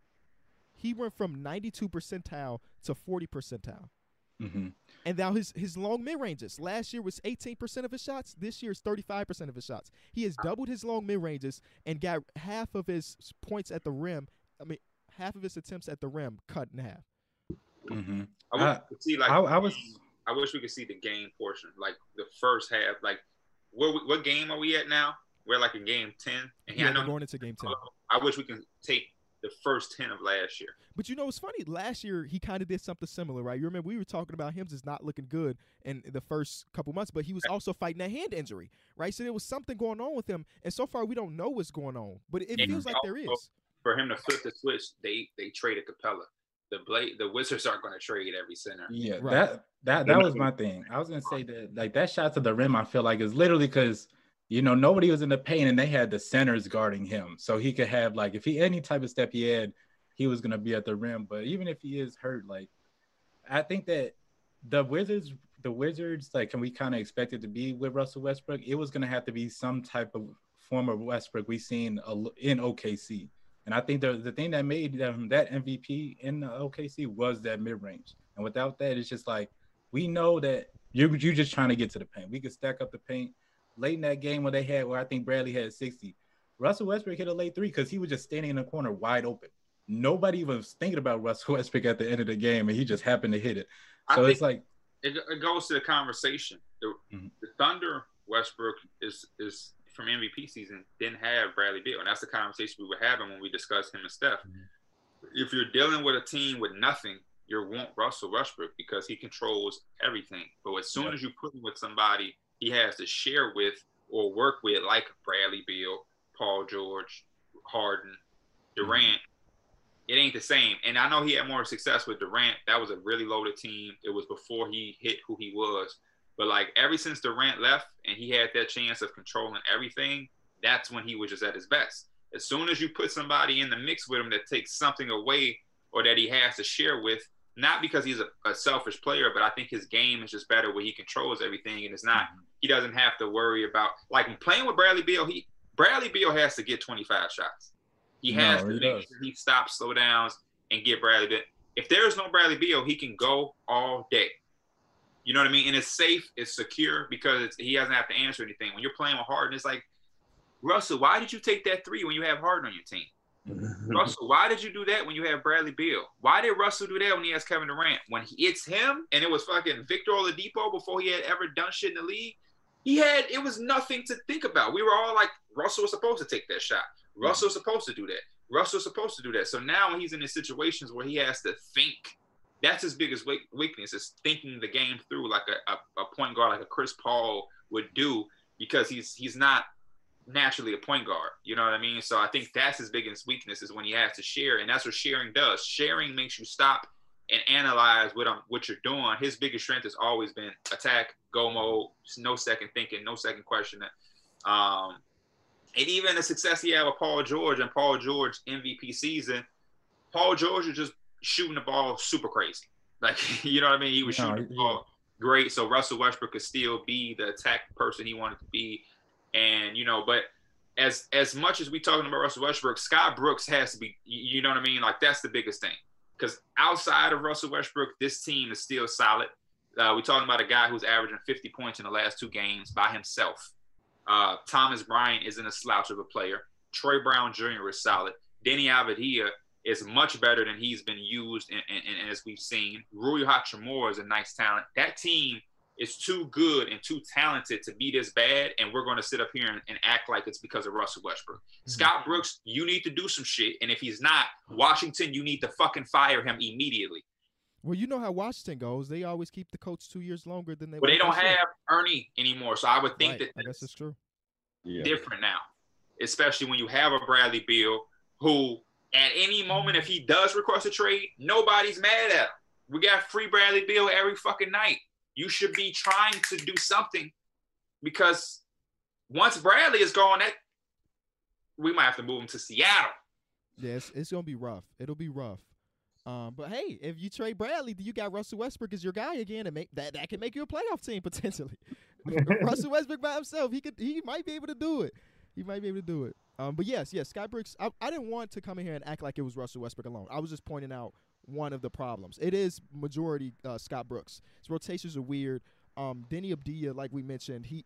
He went from 92 percentile to 40 percentile. hmm And now his his long mid ranges. Last year was 18% of his shots. This year is 35% of his shots. He has doubled his long mid ranges and got half of his points at the rim. I mean, half of his attempts at the rim cut in half. Hmm I wish I- we could see like I, I was I wish we could see the game portion, like the first half. Like, where we, what game are we at now? We're like in game ten, and Yeah, I know. going into game 10. I wish we can take the first ten of last year. But you know, it's funny. Last year, he kind of did something similar, right? You remember we were talking about him just not looking good in the first couple months, but he was also fighting a hand injury, right? So there was something going on with him, and so far we don't know what's going on, but it Yeah. feels like there is. For him to flip the switch, they they traded a Capela. The Blade, the Wizards aren't going to trade every center. Yeah, Right. that that that was my thing. I was gonna say that like that shot to the rim, I feel like is literally because you know nobody was in the paint and they had the centers guarding him, so he could have like if he any type of step he had, he was gonna be at the rim. But even if he is hurt, like I think that the Wizards, the Wizards, like can we kind of expect it to be with Russell Westbrook? It was gonna have to be some type of form of Westbrook we've seen in OKC. And I think the the thing that made them that MVP in the OKC was that mid range. And without that, it's just like we know that you you just trying to get to the paint. We could stack up the paint. Late in that game when they had where I think Bradley had 60, Russell Westbrook hit a late three because he was just standing in the corner wide open. Nobody was thinking about Russell Westbrook at the end of the game, and he just happened to hit it. So it's like it, it, goes to the conversation. The, mm-hmm. the Thunder Westbrook is is from MVP season didn't have Bradley Beal, and that's the conversation we were having when we discussed him and Steph. Mm-hmm. If you're dealing with a team with nothing, you want Russell Westbrook because he controls everything. But as soon as you put him with somebody he has to share with or work with, like Bradley Beal, Paul George, Harden, Durant, mm-hmm. it ain't the same. And I know he had more success with Durant. That was a really loaded team. It was before he hit who he was. But like ever since Durant left and he had that chance of controlling everything, that's when he was just at his best. As soon as you put somebody in the mix with him that takes something away or that he has to share with, not because he's a, a selfish player, but I think his game is just better where he controls everything and it's not mm-hmm. he doesn't have to worry about like playing with Bradley Beal, he Bradley Beal has to get 25 shots. He has no, to he make does. sure he stops, slow downs, and get Bradley Beal. If there's no Bradley Beal, he can go all day. You know what I mean? And it's safe, it's secure because it's, he doesn't have to answer anything. When you're playing with Harden, it's like, Russell, why did you take that three when you have Harden on your team? Mm-hmm. Russell, why did you do that when you have Bradley Beal? Why did Russell do that when he has Kevin Durant? When he, it's him and it was fucking Victor Oladipo before he had ever done shit in the league, he had it was nothing to think about. We were all like, Russell was supposed to take that shot. Russell was supposed to do that. Russell was supposed to do that. So now when he's in these situations where he has to think, that's his biggest weakness is thinking the game through like a, a, a point guard like a Chris Paul would do because he's he's not naturally a point guard. You know what I mean? So I think that's his biggest weakness is when he has to share, and that's what sharing does. Sharing makes you stop and analyze what I'm what you're doing. His biggest strength has always been attack, go mode, no second thinking, no second questioning. Um, and even the success he had with Paul George and Paul George MVP season, Paul George just shooting the ball super crazy. Like you know what I mean? He was shooting the ball great, so Russell Westbrook could still be the attack person he wanted to be. And you know, but as as much as we talking about Russell Westbrook, Scott Brooks has to be. You know what I mean? Like that's the biggest thing. Because outside of Russell Westbrook, this team is still solid. Uh, we're talking about a guy who's averaging 50 points in the last two games by himself. Uh, Thomas Bryant isn't a slouch of a player. Troy Brown Jr. is solid. Deni Avdija is much better than he's been used, and as we've seen. Rui Hachimura is a nice talent. That team is too good and too talented to be this bad, and we're going to sit up here and, and act like it's because of Russell Westbrook. Mm-hmm. Scott Brooks, you need to do some shit, and if he's not, Washington, you need to fucking fire him immediately. Well, you know how Washington goes. They always keep the coach two years longer than they. But they don't have Ernie anymore, so I would think right. that I guess it's true. Different now, especially when you have a Bradley Beal who, at any moment, if he does request a trade, nobody's mad at him. We got free Bradley Beal every fucking night you should be trying to do something because once Bradley is gone, that we might have to move him to Seattle. Yes, it's gonna be rough. It'll be rough. Um, but hey, if you trade Bradley, you got Russell Westbrook as your guy again, and make that that can make you a playoff team potentially. Russell Westbrook by himself, he could he might be able to do it. He might be able to do it. Um, but yes, yes, Scott Brooks. I, I didn't want to come in here and act like it was Russell Westbrook alone. I was just pointing out one of the problems. It is majority uh, Scott Brooks. His rotations are weird. Um, Deni Avdija, like we mentioned, he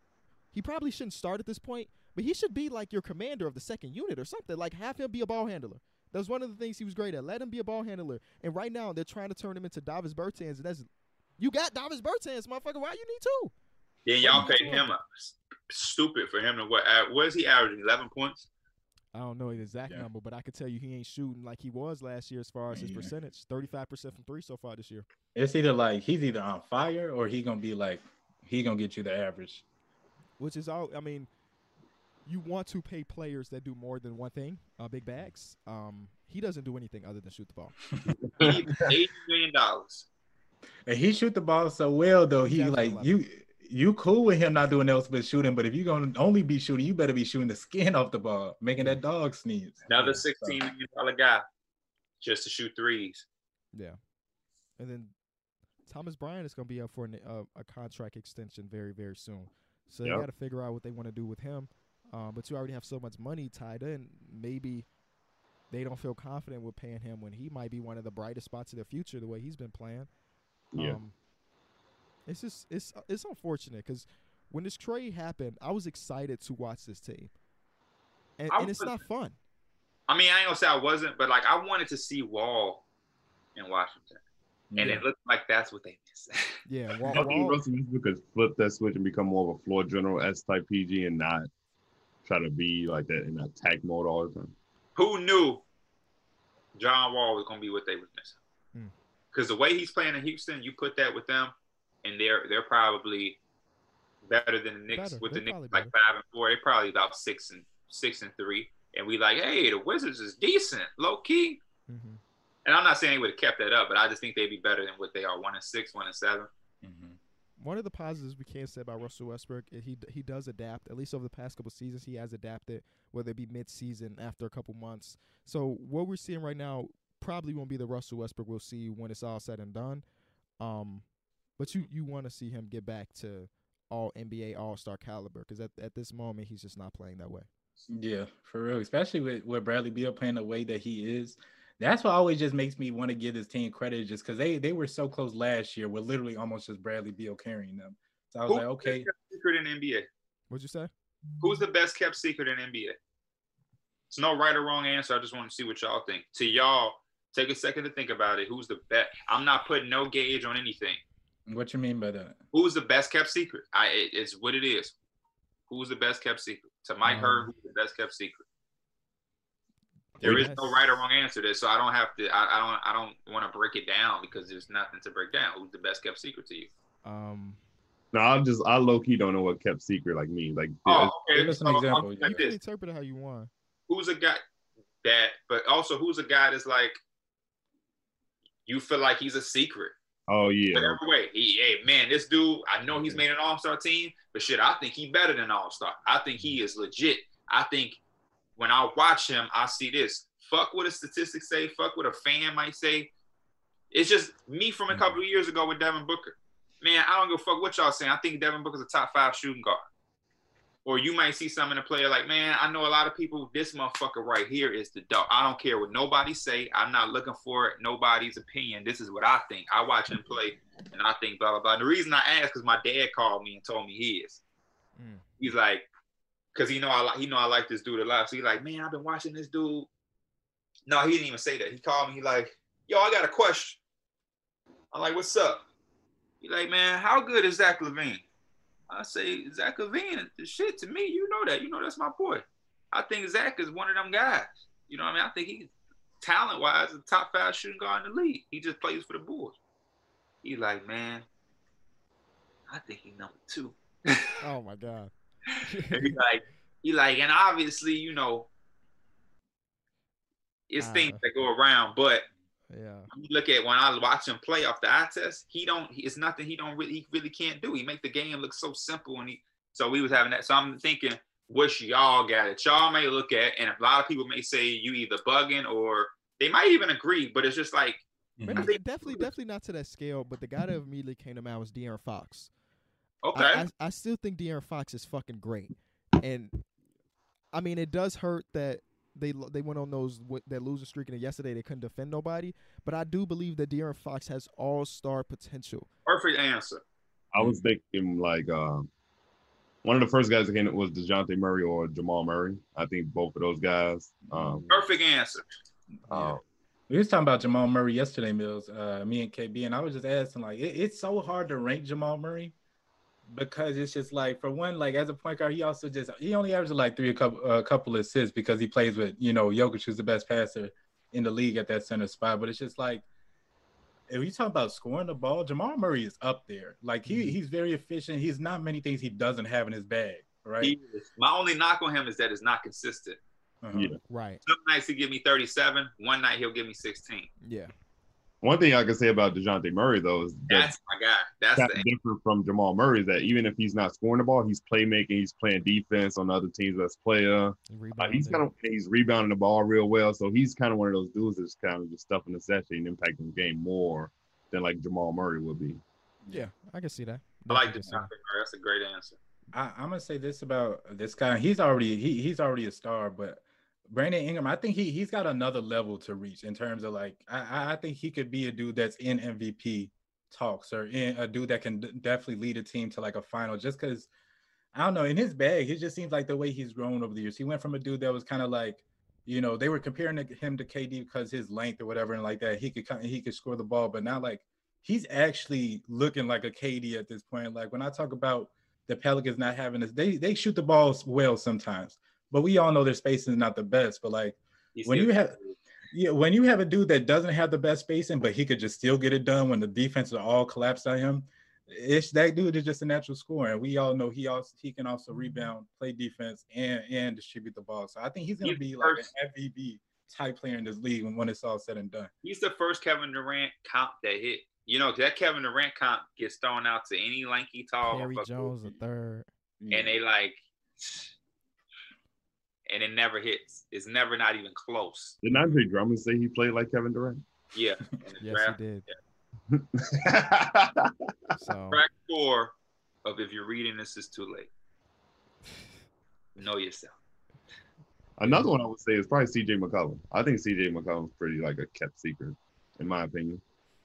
he probably shouldn't start at this point, but he should be like your commander of the second unit or something. Like have him be a ball handler. That was one of the things he was great at. Let him be a ball handler. And right now they're trying to turn him into Davis Bertans, and that's you got Davis Bertans, motherfucker. Why you need two? Yeah, y'all paid him up. stupid for him to what? What is he averaging? Eleven points. I don't know the exact yeah. number, but I can tell you he ain't shooting like he was last year as far as his percentage. Thirty five percent from three so far this year. It's either like he's either on fire or he gonna be like he gonna get you the average. Which is all I mean, you want to pay players that do more than one thing, uh, big bags. Um, he doesn't do anything other than shoot the ball. Eight million dollars. And he shoot the ball so well though. He like you you cool with him not doing else but shooting, but if you're gonna only be shooting, you better be shooting the skin off the ball, making that dog sneeze. Another sixteen million dollar guy just to shoot threes. Yeah, and then Thomas Bryant is gonna be up for an, uh, a contract extension very very soon, so yep. they got to figure out what they want to do with him. Um, but you already have so much money tied in, maybe they don't feel confident with paying him when he might be one of the brightest spots of their future the way he's been playing. Yeah. Um, it's just it's it's unfortunate because when this trade happened, I was excited to watch this team, and, and it's not fun. I mean, I ain't gonna say I wasn't, but like I wanted to see Wall in Washington, and Yeah. it looked like that's what they missed. Yeah, Wall, I think Wall, Russell Westbrook could flip that switch and become more of a floor general S type PG and not try to be like that in attack mode all the time. Who knew John Wall was gonna be what they was missing? Hmm. Because the way he's playing in Houston, you put that with them, and they're they're probably better than the Knicks. Better. With the They're Knicks, probably like five and four, they're probably about six and six and three. And we like, hey, the Wizards is decent, low key. Mhm. And I'm not saying they would have kept that up, but I just think they'd be better than what they are. One and six, one and seven. Mhm. One of the positives we can say about Russell Westbrook, is he he does adapt. At least over the past couple seasons, he has adapted. Whether it be mid-season, after a couple months. So what we're seeing right now probably won't be the Russell Westbrook we'll see when it's all said and done. Um, but you you want to see him get back to all NBA All Star caliber because at at this moment he's just not playing that way. Yeah, for real. Especially with, with Bradley Beal playing the way that he is. That's what always just makes me want to give this team credit just because they, they were so close last year with literally almost just Bradley Beal carrying them. So I was Who's like, okay. secret in NBA? What'd you say? Who's the best kept secret in NBA? It's no right or wrong answer. I just want to see what y'all think. To y'all, take a second to think about it. Who's the best? I'm not putting no gauge on anything. What you mean by that? Who's the best kept secret? I it- it's what it is. Who's the best kept secret? To Mike Um, Hurd, who's the best kept secret? There is no right or wrong answer to this, so I don't have to. I, I don't. I don't want to break it down because there's nothing to break down. Who's the best kept secret to you? Um, No, I'm just I low key don't know what kept secret like me. Like Oh, okay. Give us an so, example. um, you can interpret it how you want. who's a guy that, but also who's a guy that's like you feel like he's a secret. Oh yeah. Whatever way. He, hey man, this dude, I know he's made an all-star team, but shit, I think he better than all-star. I think he is legit. I think when I watch him, I see this. Fuck what a statistics say, fuck what a fan might say. It's just me from a mm. couple of years ago with Devin Booker. Man, I don't give a fuck what y'all saying. I think Devin Booker's a top five shooting guard. Or you might see some in a player like, man, I know a lot of people. This motherfucker right here is the dog. I don't care what nobody say. I'm not looking for nobody's opinion. This is what I think. I watch him play, and I think blah blah blah. And the reason I asked because my dad called me and told me he is. Mm. He's like, because he know I like he know I like this dude a lot. So he's like, man, I've been watching this dude. No, he didn't even say that. He called me. He like, yo, I got a question. I'm like, what's up? He like, man, how good is Zach LaVine? I say, Zach LaVine, the shit to me, you know that. You know that's my boy. I think Zach is one of them guys. You know what I mean? I think he's talent wise a top five shooting guard in the league. He just plays for the Bulls. He like, man, I think he number two. Oh my god. He like, he like, and obviously, you know, it's Uh. things that go around, but yeah. you look at when I watch him play off the eye test, he don't. he- It's nothing he don't really. He really can't do. He make the game look so simple, and he. So we was having that. So I'm thinking, what y'all got it? Y'all may look at, and a lot of people may say you either bugging or they might even agree, but it's just like, mm-hmm. Maybe I think- definitely, definitely not to that scale, but the guy that immediately came to mind was De'Aaron Fox. okay, I, I, I still think De'Aaron Fox is fucking great, and I mean it does hurt that they they went on those wi- that losing streak and yesterday they couldn't defend nobody, but I do believe that De'Aaron Fox has all star potential. perfect answer. I was thinking like uh, one of the first guys that came was Dejounte Murray or Jamal Murray. I think both of those guys. Um, Perfect answer. uh, We was talking about Jamal Murray yesterday, Mills. Uh, me and KB, and I was just asking, like, it, it's so hard to rank Jamal Murray because it's just like, for one, like as a point guard, he also just he only averages like three a couple a couple of assists because he plays with you know Jokic, who's the best passer in the league at that center spot. But it's just like if you talk about scoring the ball, Jamal Murray is up there. Like he Mhm. he's very efficient. He's not many things he doesn't have in his bag, right? My only knock on him is that it's not consistent. Uh-huh. Yeah. Right. Some nights he give me 37. One night he'll give me 16. Yeah. One thing I can say about Dejounte Murray though is that That's my guy. That's that's the different from Jamal Murray. Is that even if he's not scoring the ball, he's playmaking. He's playing defense on other team's best player. Uh, he's kind of he's rebounding the ball real well. So he's kind of one of those dudes that's kind of just stuffing the session and impacting the game more than like Jamal Murray would be. yeah, I can see that. I like Definitely this. can see that. That's a great answer. I, I'm gonna say this about this guy. He's already he he's already a star, but Brandon Ingram, I think he he's got another level to reach in terms of like I I think he could be a dude that's in MVP talks or in a dude that can d- definitely lead a team to like a final just because I don't know in his bag it just seems like the way he's grown over the years. He went from a dude that was kind of like you know they were comparing him to KD because his length or whatever and like that he could come he could score the ball, but now like he's actually looking like a KD at this point. Like when I talk about the Pelicans not having this, they they shoot the balls well sometimes, but we all know their spacing is not the best. But like He's when you have yeah, when you have a dude that doesn't have the best spacing, but he could just still get it done when the defenses are all collapsed on him. It's that dude is just a natural scorer, and we all know he also he can also rebound, play defense, and and distribute the ball. So I think he's gonna He's be the like first- an MVP type player in this league when, when it's all said and done. he's the first Kevin Durant comp that hit. You know, that Kevin Durant comp gets thrown out to any lanky tall Harry Jones the third. and they like, and it never hits. It's never not even close. Did Andre Drummond say he played like Kevin Durant? Yeah. Yes, draft. he did. Another So Track four of if you're reading this is too late. Know yourself. Another one I would say is probably CJ McCollum. I think CJ McCollum's pretty like a kept secret, in my opinion.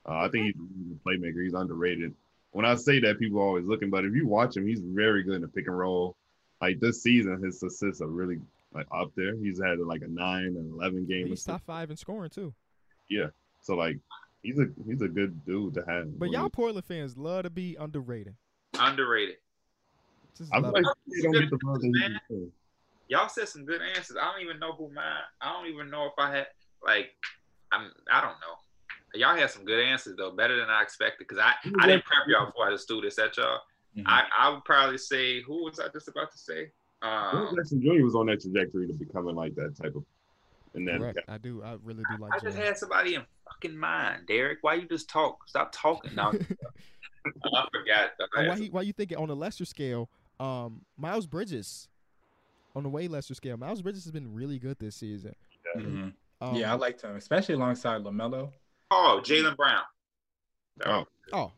Uh, I think he's a playmaker. He's underrated. When I say that, people are always looking, but if you watch him, he's very good in the pick and roll. Like this season, his assists are really like up there. He's had like a nine and eleven game. he's top five in scoring too. Yeah, so like he's a he's a good dude to have. But y'all he- Portland fans love to be underrated. Underrated. Just I feel love like it. he don't get the love Man. Y'all said some good answers. I don't even know who mine. I don't even know if I had like. I'm. I don't know. Y'all had some good answers though, better than I expected. Cause I I didn't prep y'all before I just threw this at y'all. Mhm. I I would probably say who was I just about to say? Will Um, Jackson Jr. was on that trajectory to becoming like that type of, and then Correct. I do. I really do like. I just Jalen. had somebody in fucking mind, Derek. Why you just talk? Stop talking. No, I forgot. And Oh, why he, why you think on a lesser scale, um, Miles Bridges, on a way lesser scale, Miles Bridges has been really good this season. Mhm. Um, yeah, I liked him, especially alongside Lamelo. Oh, Jaylen Brown. Oh. Oh,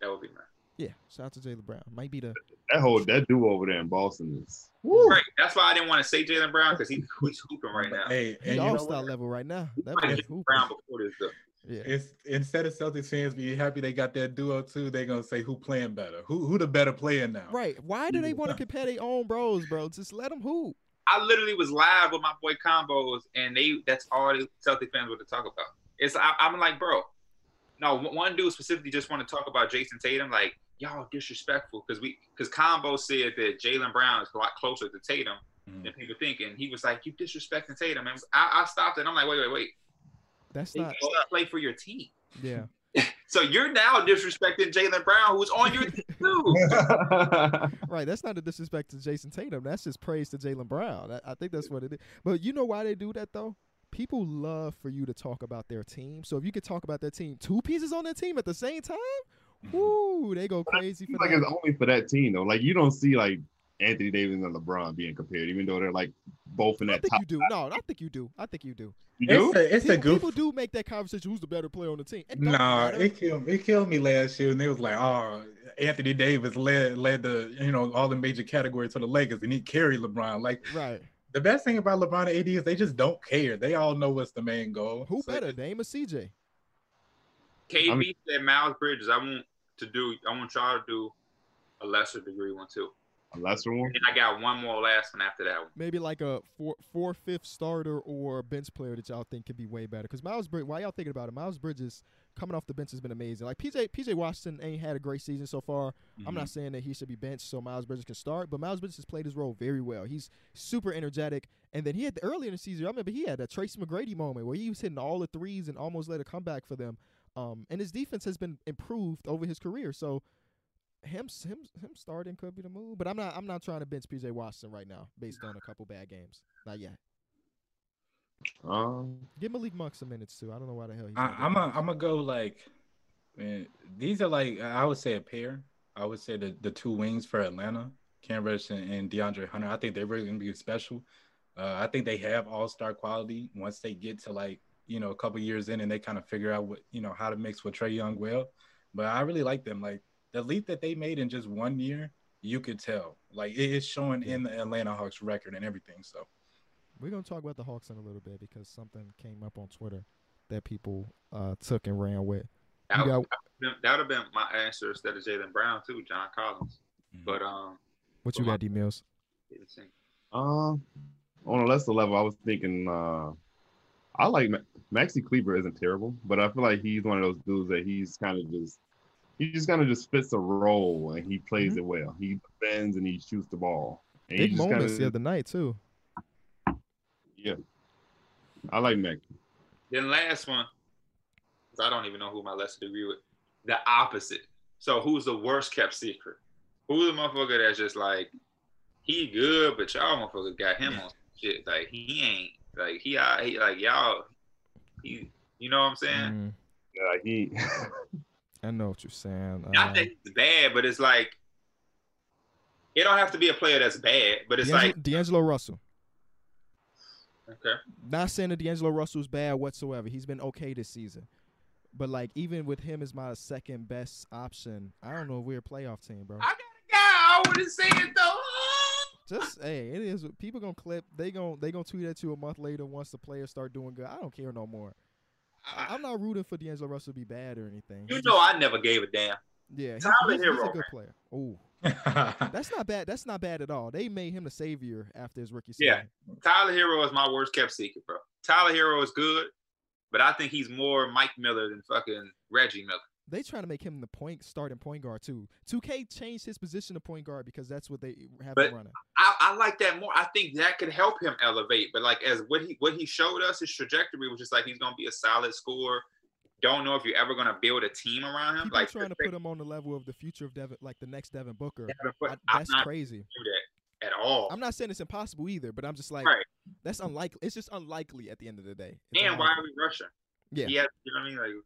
that would be mine. yeah. Shout out to Jaylen Brown. Might be the that whole that duo over there in Boston is. Right. That's why I didn't want to say Jaylen Brown because he's, he's hooping right now. Hey, and you all star level right now. That Like man Jalen hooping. Brown before this. Though. Yeah. It's instead of Celtics fans being happy they got that duo too, they're gonna say who playing better, who who the better player now. Right. Why do they want to compare their own bros, bro? Just let them hoop. I literally was live with my boy combos, and they that's all the Celtic fans were to talk about. It's I, I'm like, bro, no, one dude specifically just want to talk about Jayson Tatum, like y'all disrespectful because we because combo said that Jaylen Brown is a lot closer to Tatum Mhm. than people think, and he was like, you disrespecting Tatum, and I, I stopped it. And I'm like, wait, wait, wait, That's they not. both play for your team. Yeah. So you're now disrespecting Jaylen Brown, who's on your team too. Right. That's not a disrespect to Jayson Tatum. That's just praise to Jaylen Brown. I, I think that's what it is. But you know why they do that though? People love for you to talk about their team. So if you could talk about their team, two pieces on their team at the same time, woo, they go crazy for like that. it's only for that team though. Like you don't see like Anthony Davis and LeBron being compared, even though they're like both in that. I that think top. you do. No, I think you do. I think you do. You do? It's a it's a People, goof. people do make that conversation. Who's the better player on the team? It Nah, matter. it killed it killed me last year, and it was like, oh, Anthony Davis led led the you know all the major categories for the Lakers, and he carried LeBron. Like right. the best thing about LeBron and AD is they just don't care. They all know what's the main goal. Who So better? Name a CJ. KB I'm- said Miles Bridges. I want to do. I want y'all to do a lesser degree one too. A lesser one. And I got one more last one after that one. Maybe like a four, four fifth starter or bench player that y'all think could be way better. Because Miles Bridges, why y'all thinking about it? Miles Bridges coming off the bench has been amazing. Like PJ PJ Washington ain't had a great season so far. I'm Mm-hmm. not saying that he should be benched so Miles Bridges can start, but Miles Bridges has played his role very well. He's super energetic. And then he had the, early in the season, I remember he had a Tracy McGrady moment where he was hitting all the threes and almost led a comeback for them. Um, and his defense has been improved over his career. So him him him starting could be the move. But I'm not I'm not trying to bench PJ Washington right now based on a couple bad games. Not yet. Um, Give Malik Monk some minutes too. I don't know why the hell he's I, I'm a, I'm gonna go like, man, these are like I would say a pair. I would say the the two wings for Atlanta, Cam Reddish and, and DeAndre Hunter. I think they're really gonna be special. Uh, I think they have all star quality once they get to like you know a couple years in and they kind of figure out what you know how to mix with Trae Young well. But I really like them. Like the leap that they made in just one year, you could tell. Like it is showing in the Atlanta Hawks record and everything. So We're gonna talk about the Hawks in a little bit because something came up on Twitter that people uh, took and ran with. That would got that would have been my answer instead of Jaylen Brown too, John Collins. Mhm. But um, what you got, D Mills? didn't Uh, on a lesser level, I was thinking uh, I like Ma- Maxi Kleber isn't terrible, but I feel like he's one of those dudes that he's kind of just he just kind of just fits a role and he plays Mhm. it well. He defends and he shoots the ball. And Big he moments the kinda, other night too. yeah. I like Maxi. Then last one, I don't even know who my lesser degree with. The opposite. So who's the worst kept secret? Who's the motherfucker that's just like he good, but y'all motherfucker got him on shit. Like he ain't like he out he like y'all he you know what I'm saying? Mm, Yeah, he I know what you're saying. Not Uh, that he's bad, but it's like it don't have to be a player that's bad, but it's D'Angelo, like D'Angelo Russell. okay. Not saying that D'Angelo Russell's bad whatsoever. He's been okay this season. But like even with him as my second best option, I don't know if we're a playoff team, bro. I got a guy. I wouldn't say it though. Just hey, it is. People gonna clip. They gonna they gonna tweet at you a month later once the players start doing good. I don't care no more. I, I'm not rooting for D'Angelo Russell to be bad or anything. You know, I never gave a damn. yeah, he's, Tyler he's, he's a good player. Oh, that's not bad. That's not bad at all. They made him the savior after his rookie season. Yeah. Tyler Herro is my worst kept secret, bro. Tyler Herro is good, but I think he's more Mike Miller than fucking Reggie Miller. They trying to make him the point starting point guard too. 2K changed his position to point guard because that's what they have But- him running. I, I like that more. I think that could help him elevate. But like as what he what he showed us, his trajectory was just like he's gonna be a solid scorer. Don't know if you're ever gonna build a team around him. People Like trying to put him on the level of the future of Devin, like the next Devin Booker. but I- I'm that's not crazy. do that at all. I'm not saying it's impossible either, but I'm just like Right. that's unlikely. It's just unlikely at the end of the day. It's and why are we rushing? Yeah. He has, you know what I mean? Like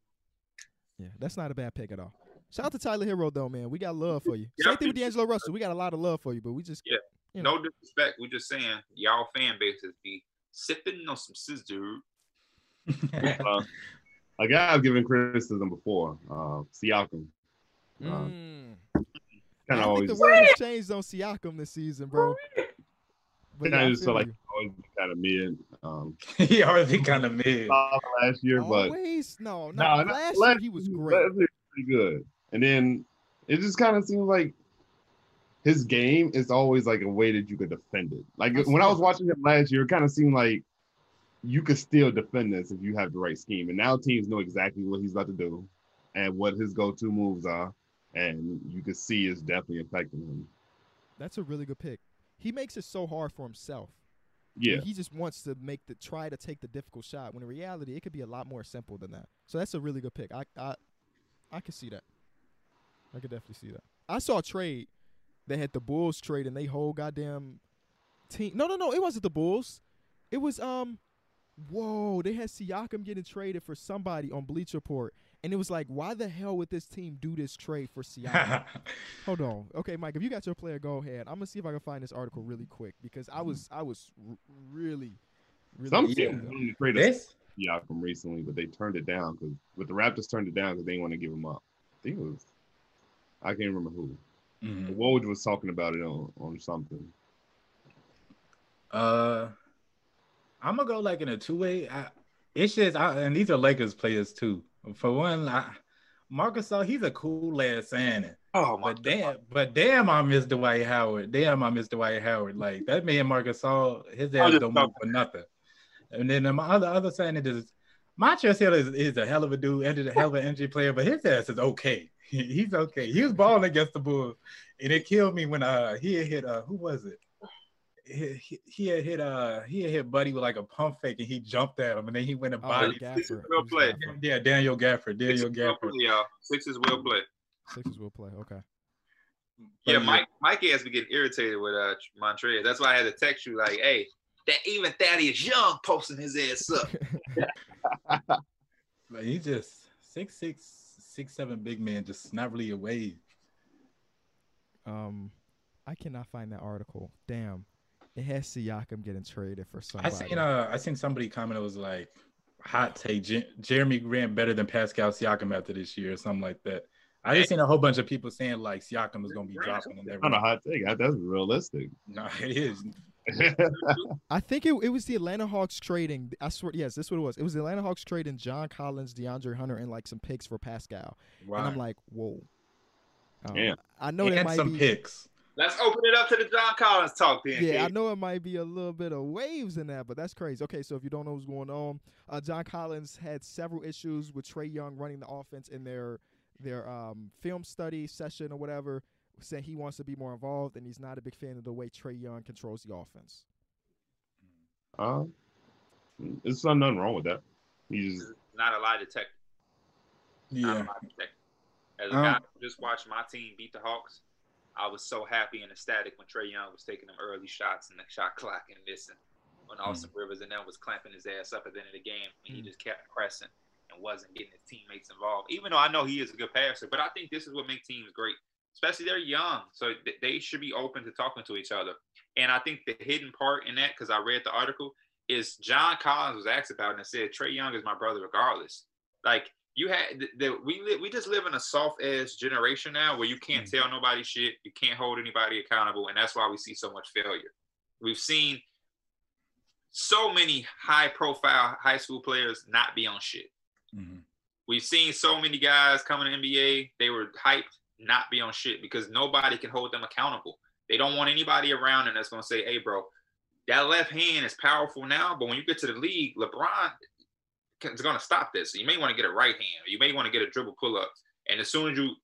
Yeah, that's not a bad pick at all. Shout out to Tyler Herro though, man. We got love for you. Yeah, Same thing with we- D'Angelo Russell. We got a lot of love for you, but we just Yeah. you know. no disrespect. We're just saying y'all fan bases be sipping on some scissor. uh, a guy I've given criticism before, uh, Siakam. Uh, Mm. I of think the world has changed on Siakam this season, bro. But kind I of just feel felt like always kind of mid. Um, he already kind of mid. last year, but Always no, No, not not- last, last year he was great. last year was pretty good. And then it just kind of seems like his game is always like a way that you could defend it. Like I when I was watching him last year, it kind of seemed like you could still defend this if you have the right scheme. And now teams know exactly what he's about to do and what his go-to moves are. And you can see it's definitely affecting him. That's a really good pick. He makes it so hard for himself. Yeah. He just wants to make the try to take the difficult shot when in reality it could be a lot more simple than that. So that's a really good pick. I I I can see that. I could definitely see that. I saw a trade that had the Bulls trade and they whole goddamn team. No, no, no, it wasn't the Bulls. It was um whoa, they had Siakam getting traded for somebody on Bleacher Report. And it was like, why the hell would this team do this trade for Siakam? Hold on. Okay, Mike, if you got your player, go ahead. I'm gonna see if I can find this article really quick because I was I was r- really really Some upset teams with wanted to trade this Siakam recently, but they turned it down because but the Raptors turned it down because they didn't want to give him up. I think it was I can't remember who. Mhm. Woj was talking about it on, on something. Uh, I'm gonna go like in a two way. It's just, I, and these are Lakers players too. For one, I, Marcus, he's a cool ass signing. Oh my But damn, but damn, I miss Dwight Howard. Damn, I miss Dwight Howard. Like that man, Marcus Gasol, his ass don't move for nothing. And then my other other signing is Montrezl Hill is, is a hell of a dude, and a hell of an energy player, but his ass is okay. He's okay. He was balling against the Bulls, and it killed me when uh he hit uh who was it? He, he, he had hit uh he had hit Buddy with like a pump fake, and he jumped at him, and then he went and Oh, body. Gafford. This is It real play. Gafford. Yeah, Daniel Gafford. Daniel Sixers will Gafford. play, y'all. Sixers will play. Sixers will play. Okay. Yeah, But Mike Mike has been getting irritated with uh Montrez. That's why I had to text you like, hey, that even Thaddeus Young posting his ass up. But he just six six six seven big man, just not really a wave. um, I cannot find that article. Damn, it has Siakam getting traded for somebody. I seen uh I seen somebody comment it was like hot take Jer- Jerami Grant better than Pascal Siakam after this year or something like that. I just seen a whole bunch of people saying like Siakam is gonna be dropping and Not a hot take. That's realistic. No, it is. I think it, it was the Atlanta Hawks trading. I swear, yes, this is what it was. It was the Atlanta Hawks trading John Collins, DeAndre Hunter, and like some picks for Pascal. Wow. And I'm like, whoa. Um, Yeah. I know that and might some be. picks. Let's open it up to the John Collins talk then. Yeah, I know it might be a little bit of waves in that, but that's crazy. Okay, so if you don't know what's going on, uh, John Collins had several issues with Trae Young running the offense in their their um, film study session or whatever, saying he wants to be more involved and he's not a big fan of the way Trae Young controls the offense. Uh, there's not nothing wrong with that. He's not a lie detector. Not Yeah. a lie detector. As a Um, guy who just watched my team beat the Hawks, I was so happy and ecstatic when Trae Young was taking them early shots and the shot clock and missing. When Austin Rivers and them was clamping his ass up at the end of the game and he Mm. just kept pressing and wasn't getting his teammates involved. Even though I know he is a good passer, but I think this is what makes teams great. Especially they're young, so th- they should be open to talking to each other. And I think the hidden part in that, because I read the article, is John Collins was asked about it and said Trae Young is my brother regardless. Like you had the, the, we li- we just live in a soft ass generation now where you can't Mm. tell nobody shit, you can't hold anybody accountable, and that's why we see so much failure. We've seen so many high profile high school players not be on shit. Mhm. We've seen so many guys coming to NBA, they were hyped, not be on shit because nobody can hold them accountable. They don't want anybody around them that's gonna say, hey, bro, that left hand is powerful now, but when you get to the league, LeBron is gonna stop this. So you may want to get a right hand, you may want to get a dribble pull up. And as soon as you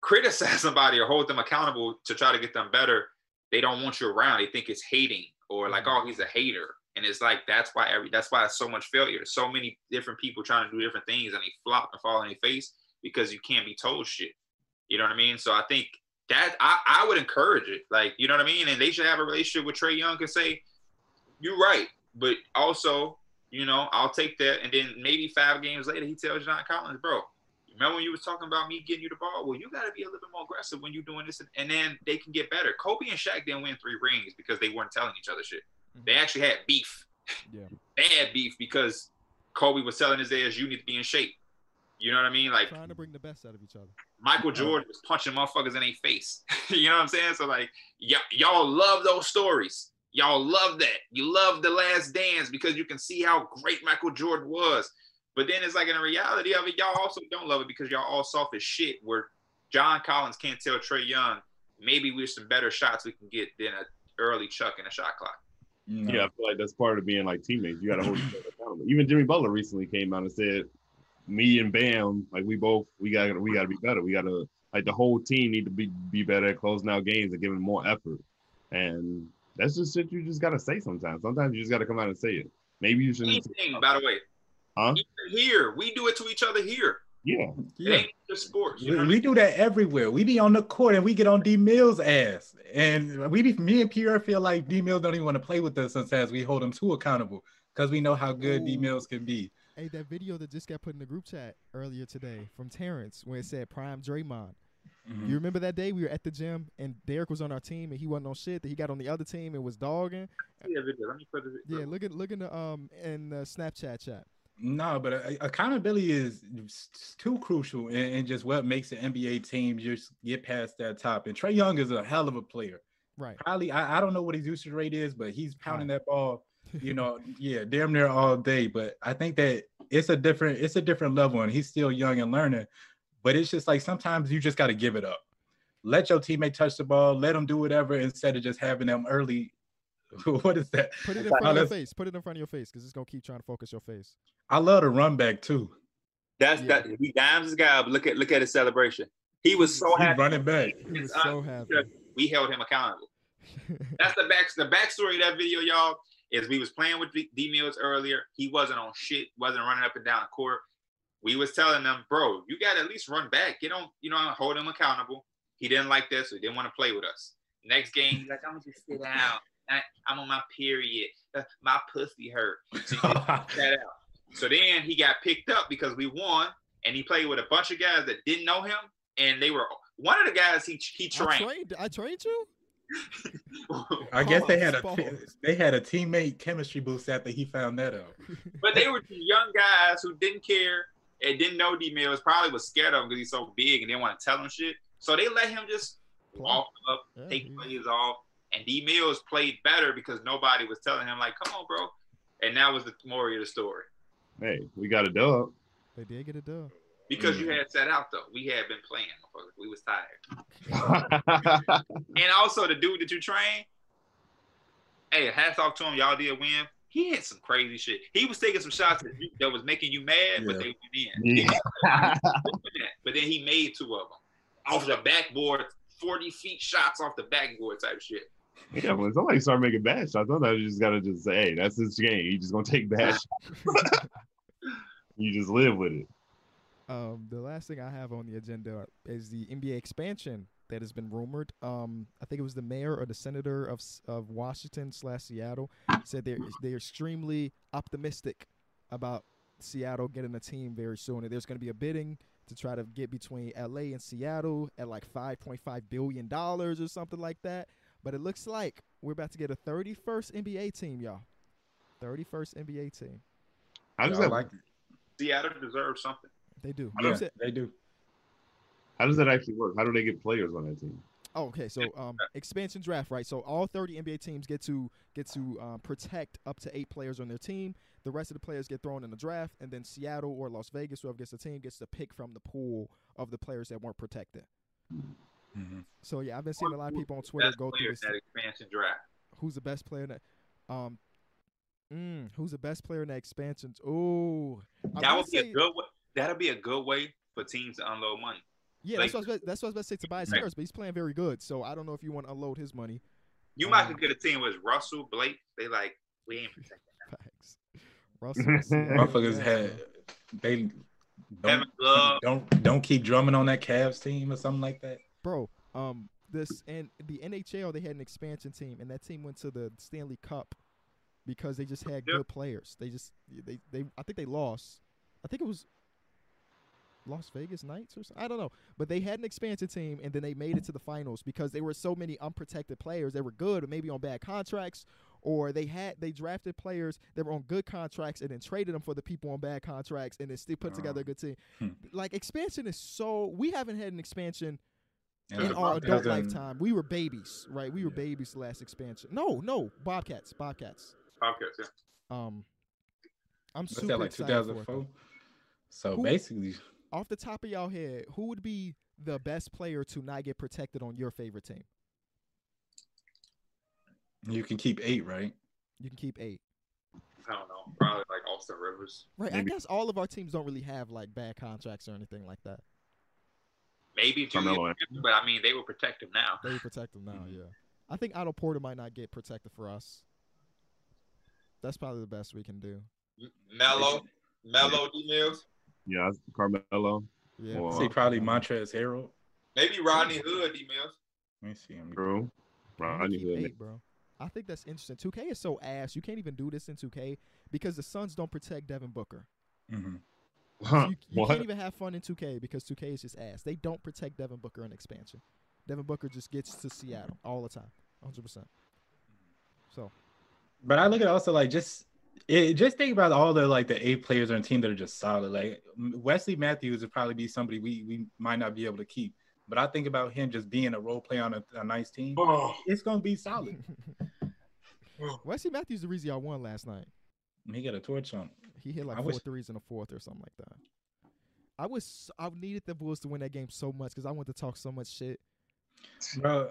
criticize somebody or hold them accountable to try to get them better, they don't want you around. They think it's hating or like, mm-hmm. oh, he's a hater. And it's like that's why every that's why it's so much failure. There's so many different people trying to do different things and they flop and fall in their face because you can't be told shit. You know what I mean? So I think that I, I would encourage it. Like, you know what I mean? And they should have a relationship with Trae Young and say, You're right. But also, you know, I'll take that. And then maybe five games later he tells John Collins, bro, remember when you was talking about me getting you the ball? Well, you gotta be a little bit more aggressive when you're doing this, and then they can get better. Kobe and Shaq didn't win three rings because they weren't telling each other shit. They mhm. actually had beef. Yeah. Bad beef because Kobe was telling his ass, you need to be in shape. You know what I mean? Like Trying to bring the best out of each other. Michael Jordan was punching motherfuckers in their face. you know what I'm saying? So like y- y'all love those stories. Y'all love that. You love the last dance because you can see how great Michael Jordan was. But then it's like in the reality of it, y'all also don't love it because y'all all soft as shit. Where John Collins can't tell Trae Young, maybe with some better shots we can get than a early chuck in a shot clock. You know? Yeah, I feel like that's part of being like teammates. You got to hold each other accountable. Even Jimmy Butler recently came out and said, "Me and Bam, like we both, we got, to we got to be better. We got to, like the whole team need to be be better at closing out games and giving more effort." And that's just shit you just got to say sometimes. Sometimes you just got to come out and say it. Maybe you shouldn't. Anything, by the way. Huh? Here, we do it to each other here. Yeah, Yeah. just sports. We, know what I we do that everywhere. We be on the court and we get on D Mills' ass, and we be me and Pierre feel like D Mills don't even want to play with us sometimes. We hold him too accountable because we know how good D Mills can be. Hey, that video that just got put in the group chat earlier today from Terrence where it said Prime Draymond. Mhm. You remember that day we were at the gym and Derek was on our team and he wasn't on shit. That he got on the other team and was dogging. See that video. Let me put it. Yeah, look at look in the um in the Snapchat chat. No, but uh, accountability is too crucial and, and just what makes the NBA team just get past that top. And Trae Young is a hell of a player. Right. Probably, I, I don't know what his usage rate is, but he's pounding that ball, you know, yeah, damn near all day. But I think that it's a different, it's a different level, and he's still young and learning. But it's just like sometimes you just got to give it up. Let your teammate touch the ball, let them do whatever instead of just having them early. what is that? Put it in front of your face. Put it in front of your face because it's gonna keep trying to focus your face. I love the run back too. That's Yeah. that. He dimes his guy, but look at look at his celebration. He was so He's happy. running back. He was so happy. We held him accountable. That's the back the backstory of that video, y'all. Is we was playing with D D Mills earlier. He wasn't on shit. Wasn't running up and down the court. We was telling them, bro, you got to at least run back. Get on, you know, hold him accountable. He didn't like this. So he didn't want to play with us. Next game, he's like, I'm gonna just sit down. I, I'm on my period. Uh, my pussy hurt. So that out. So then he got picked up because we won, and he played with a bunch of guys that didn't know him, and they were one of the guys he he I trained. trained. I trained you. I guess they had a Pause, te- pause. they had a teammate chemistry boost after he found that out. but they were young guys who didn't care and didn't know D Mills. Probably was scared of him because he's so big and didn't want to tell him shit. So they let him just walk up, Yeah, take he- plays off, And D Mills played better because nobody was telling him like, "Come on, bro." And that was the moral of the story. Hey, we got a dub. They did get a dub. Because you had set out though. We had been playing. We was tired. And also the dude that you train, hey, hats off to him. Y'all did win. He had some crazy shit. He was taking some shots that, that was making you mad, but they went in. yeah. But then he made two of them off the backboard, 40 feet shots off the backboard type shit. yeah, when somebody start making bad shots, sometimes you just gotta just say, hey, that's his game. He's just gonna take bad shots. You just live with it. Um, the last thing I have on the agenda is the NBA expansion that has been rumored. Um, I think it was the mayor or the senator of of Washington slash Seattle said they're they're extremely optimistic about Seattle getting a team very soon. And there's going to be a bidding to try to get between LA and Seattle at like 5.5 billion dollars or something like that. But it looks like we're about to get a 31st NBA team, y'all. 31st NBA team. I just like it. Seattle deserves something. They do. I don't- You said- They do. How does that actually work? How do they get players on that team? Oh, okay. So um, expansion draft, right? So all 30 NBA teams get to get to um, protect up to eight players on their team. The rest of the players get thrown in the draft, and then Seattle or Las Vegas, whoever gets the team, gets to pick from the pool of the players that weren't protected. Mhm. So yeah, I've been seeing a lot of people on Twitter Best go through this. that expansion draft. Who's the best player in that? Um, mm, who's the best player in that expansion? Oh, That would be a good way. That'll be a good way for teams to unload money. Yeah, that's what, I was about, that's what I was about to say. Tobias Right. Harris, but he's playing very good. So I don't know if you want to unload his money. You might Um, could get a team with Russell, Blake. They like, we ain't protecting Facts. Russell, Seattle, Motherfuckers yeah. had they don't Kevin Love. don't don't keep drumming on that Cavs team or something like that. bro. Um, this and the NHL they had an expansion team, and that team went to the Stanley Cup because they just had Yep. good players. They just they they I think they lost. I think it was Las Vegas Knights or something. I don't know, but they had an expansion team, and then they made it to the finals because there were so many unprotected players. They were good, or maybe on bad contracts, or they had they drafted players that were on good contracts and then traded them for the people on bad contracts, and then still put together a good team. Hmm. Like expansion is so we haven't had an expansion in our adult Bobcats lifetime. We were babies, right? We were Yeah. babies the last expansion. No, no, Bobcats, Bobcats. Okay, yeah. Um, I'm What's super that like excited for it, 2004? So Who- basically, Off the top of y'all head, who would be the best player to not get protected on your favorite team? you can keep eight, right? You can keep eight. I don't know. Probably like Austin Rivers. Right. I guess all of our teams don't really have like bad contracts or anything like that. Maybe Carmelo but I mean, they will protect him now. They would protect them now, Mhm. yeah. I think Otto Porter might not get protected for us. That's probably the best we can do. Mello, Mello, D Mills, Yeah, that's Carmelo. Yeah. Well, See, probably Montrezl Harrell. maybe Rodney Hood, D Mills. Let me see him. True. I'm gonna Ronnie keep Hood. eight, bro. I think that's interesting. 2K is so ass. You can't even do this in 2K because the Suns don't protect Devin Booker. Mhm. So Huh, you you can't even have fun in 2K because 2K is just ass. They don't protect Devin Booker in expansion. Devin Booker just gets to Seattle all the time, 100%. So But I look at also like just it, just think about all the like the eight players on the team that are just solid. Like Wesley Matthews would probably be somebody we we might not be able to keep. But I think about him just being a role player on a, a nice team. Oh, It's gonna be solid. Wesley Matthews the reason y'all won last night. He got a torch on. He hit like I four wish- threes in the fourth or something like that. I was I needed the Bulls to win that game so much because I wanted to talk so much shit. Bro,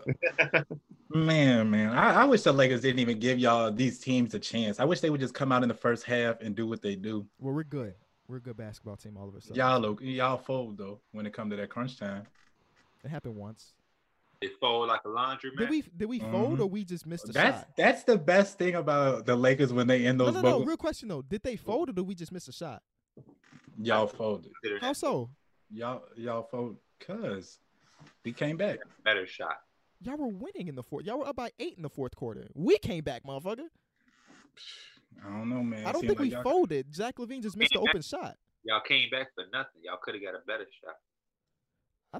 man, man, I, I wish the Lakers didn't even give y'all these teams a chance. I wish they would just come out in the first half and do what they do. Well, we're good. We're a good basketball team, all of us. Y'all, look, y'all fold though when it come to that crunch time. It happened once. they fold like a laundry Did man. we did we fold Mhm. or we just missed a That's shot? that's the best thing about the Lakers when they end those no, no. bubbles. Real question though. Did they fold or did we just miss a shot? Y'all folded. How so? Y'all y'all fold cause we came back. better shot. Y'all were winning in the fourth. Y'all were up by eight in the fourth quarter. We came back, motherfucker. I don't know, man. I don't think like we folded. Zach LaVine just missed the open shot. Y'all came back for nothing. Y'all could have got a better shot.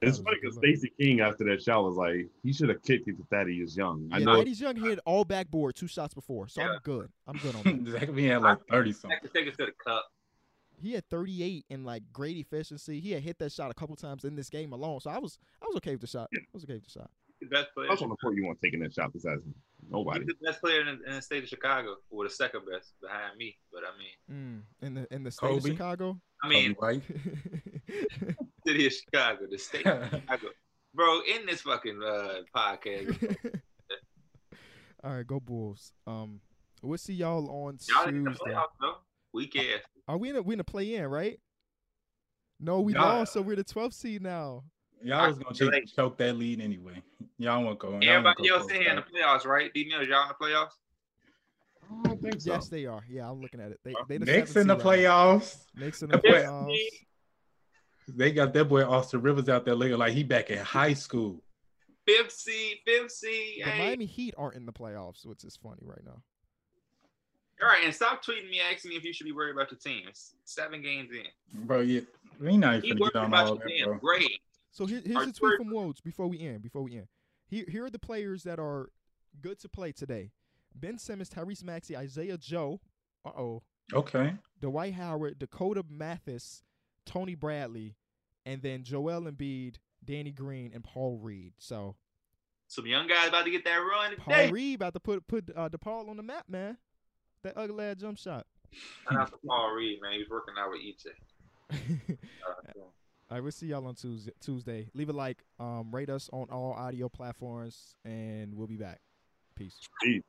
It's it was funny a because good. Stacey King after that shot was like, he should have kicked it to Thaddeus Young. I Yeah, know. Eddie's Young hit all backboard two shots before, so I'm good. I'm good on that. Zach LaVine had like thirty I something. could take it to the cup. He had 38 in like great efficiency. He had hit that shot a couple times in this game alone, so I was I was okay with the shot. I was okay with the shot. the best player. That's on the court you want taking that shot besides me. Nobody. He's the best player in, in the state of Chicago, or the second best behind me. But I mean, Mm, in the in the state Kobe? of Chicago. I mean, Kobe city of Chicago, the state of Chicago, bro. In this fucking uh, podcast, All right, go Bulls. Um, we'll see y'all on y'all in the Tuesday. playoffs though. Weak ass. Are we in a we in a play in right? No, we Y'all- lost, so we're the 12th seed now. Y'all was gonna choke, Like- choke that lead anyway. Y'all won't go. y'all won't Everybody go else in it, here in the playoffs, right? D Mills, y'all in the playoffs? I don't think so. Yes, they are. Yeah, I'm looking at it. They uh, they the Knicks seventh in the seed right now. playoffs. Knicks in the Yeah. playoffs. They got that boy Austin Rivers out there looking like he back in high school. Fifth seed, fifth seed. The Hey. Miami Heat aren't in the playoffs, which is funny right now. All right, and stop tweeting me asking me if you should be worried about your team. It's seven games in. Bro, yeah, we not He even worried get on about all your that, damn bro. grade. So here, here's you a tweet worried- from Woj before we end. Before we end, here here are the players that are good to play today: Ben Simmons, Tyrese Maxey, Isaiah Joe, uh oh, Okay. Dwight Howard, Dakota Mathis, Tony Bradley, and then Joel Embiid, Danny Green, and Paul Reed. So Some young guys about to get that run Paul today. Reed about to put put uh, DePaul on the map, man. That ugly ass jump shot. Shout out to Paul Reed, man. He's working out with Iche. Uh, All right, we'll see y'all on Tuesday. Tuesday. Leave a like. Um, rate us on all audio platforms, and we'll be back. Peace. Peace.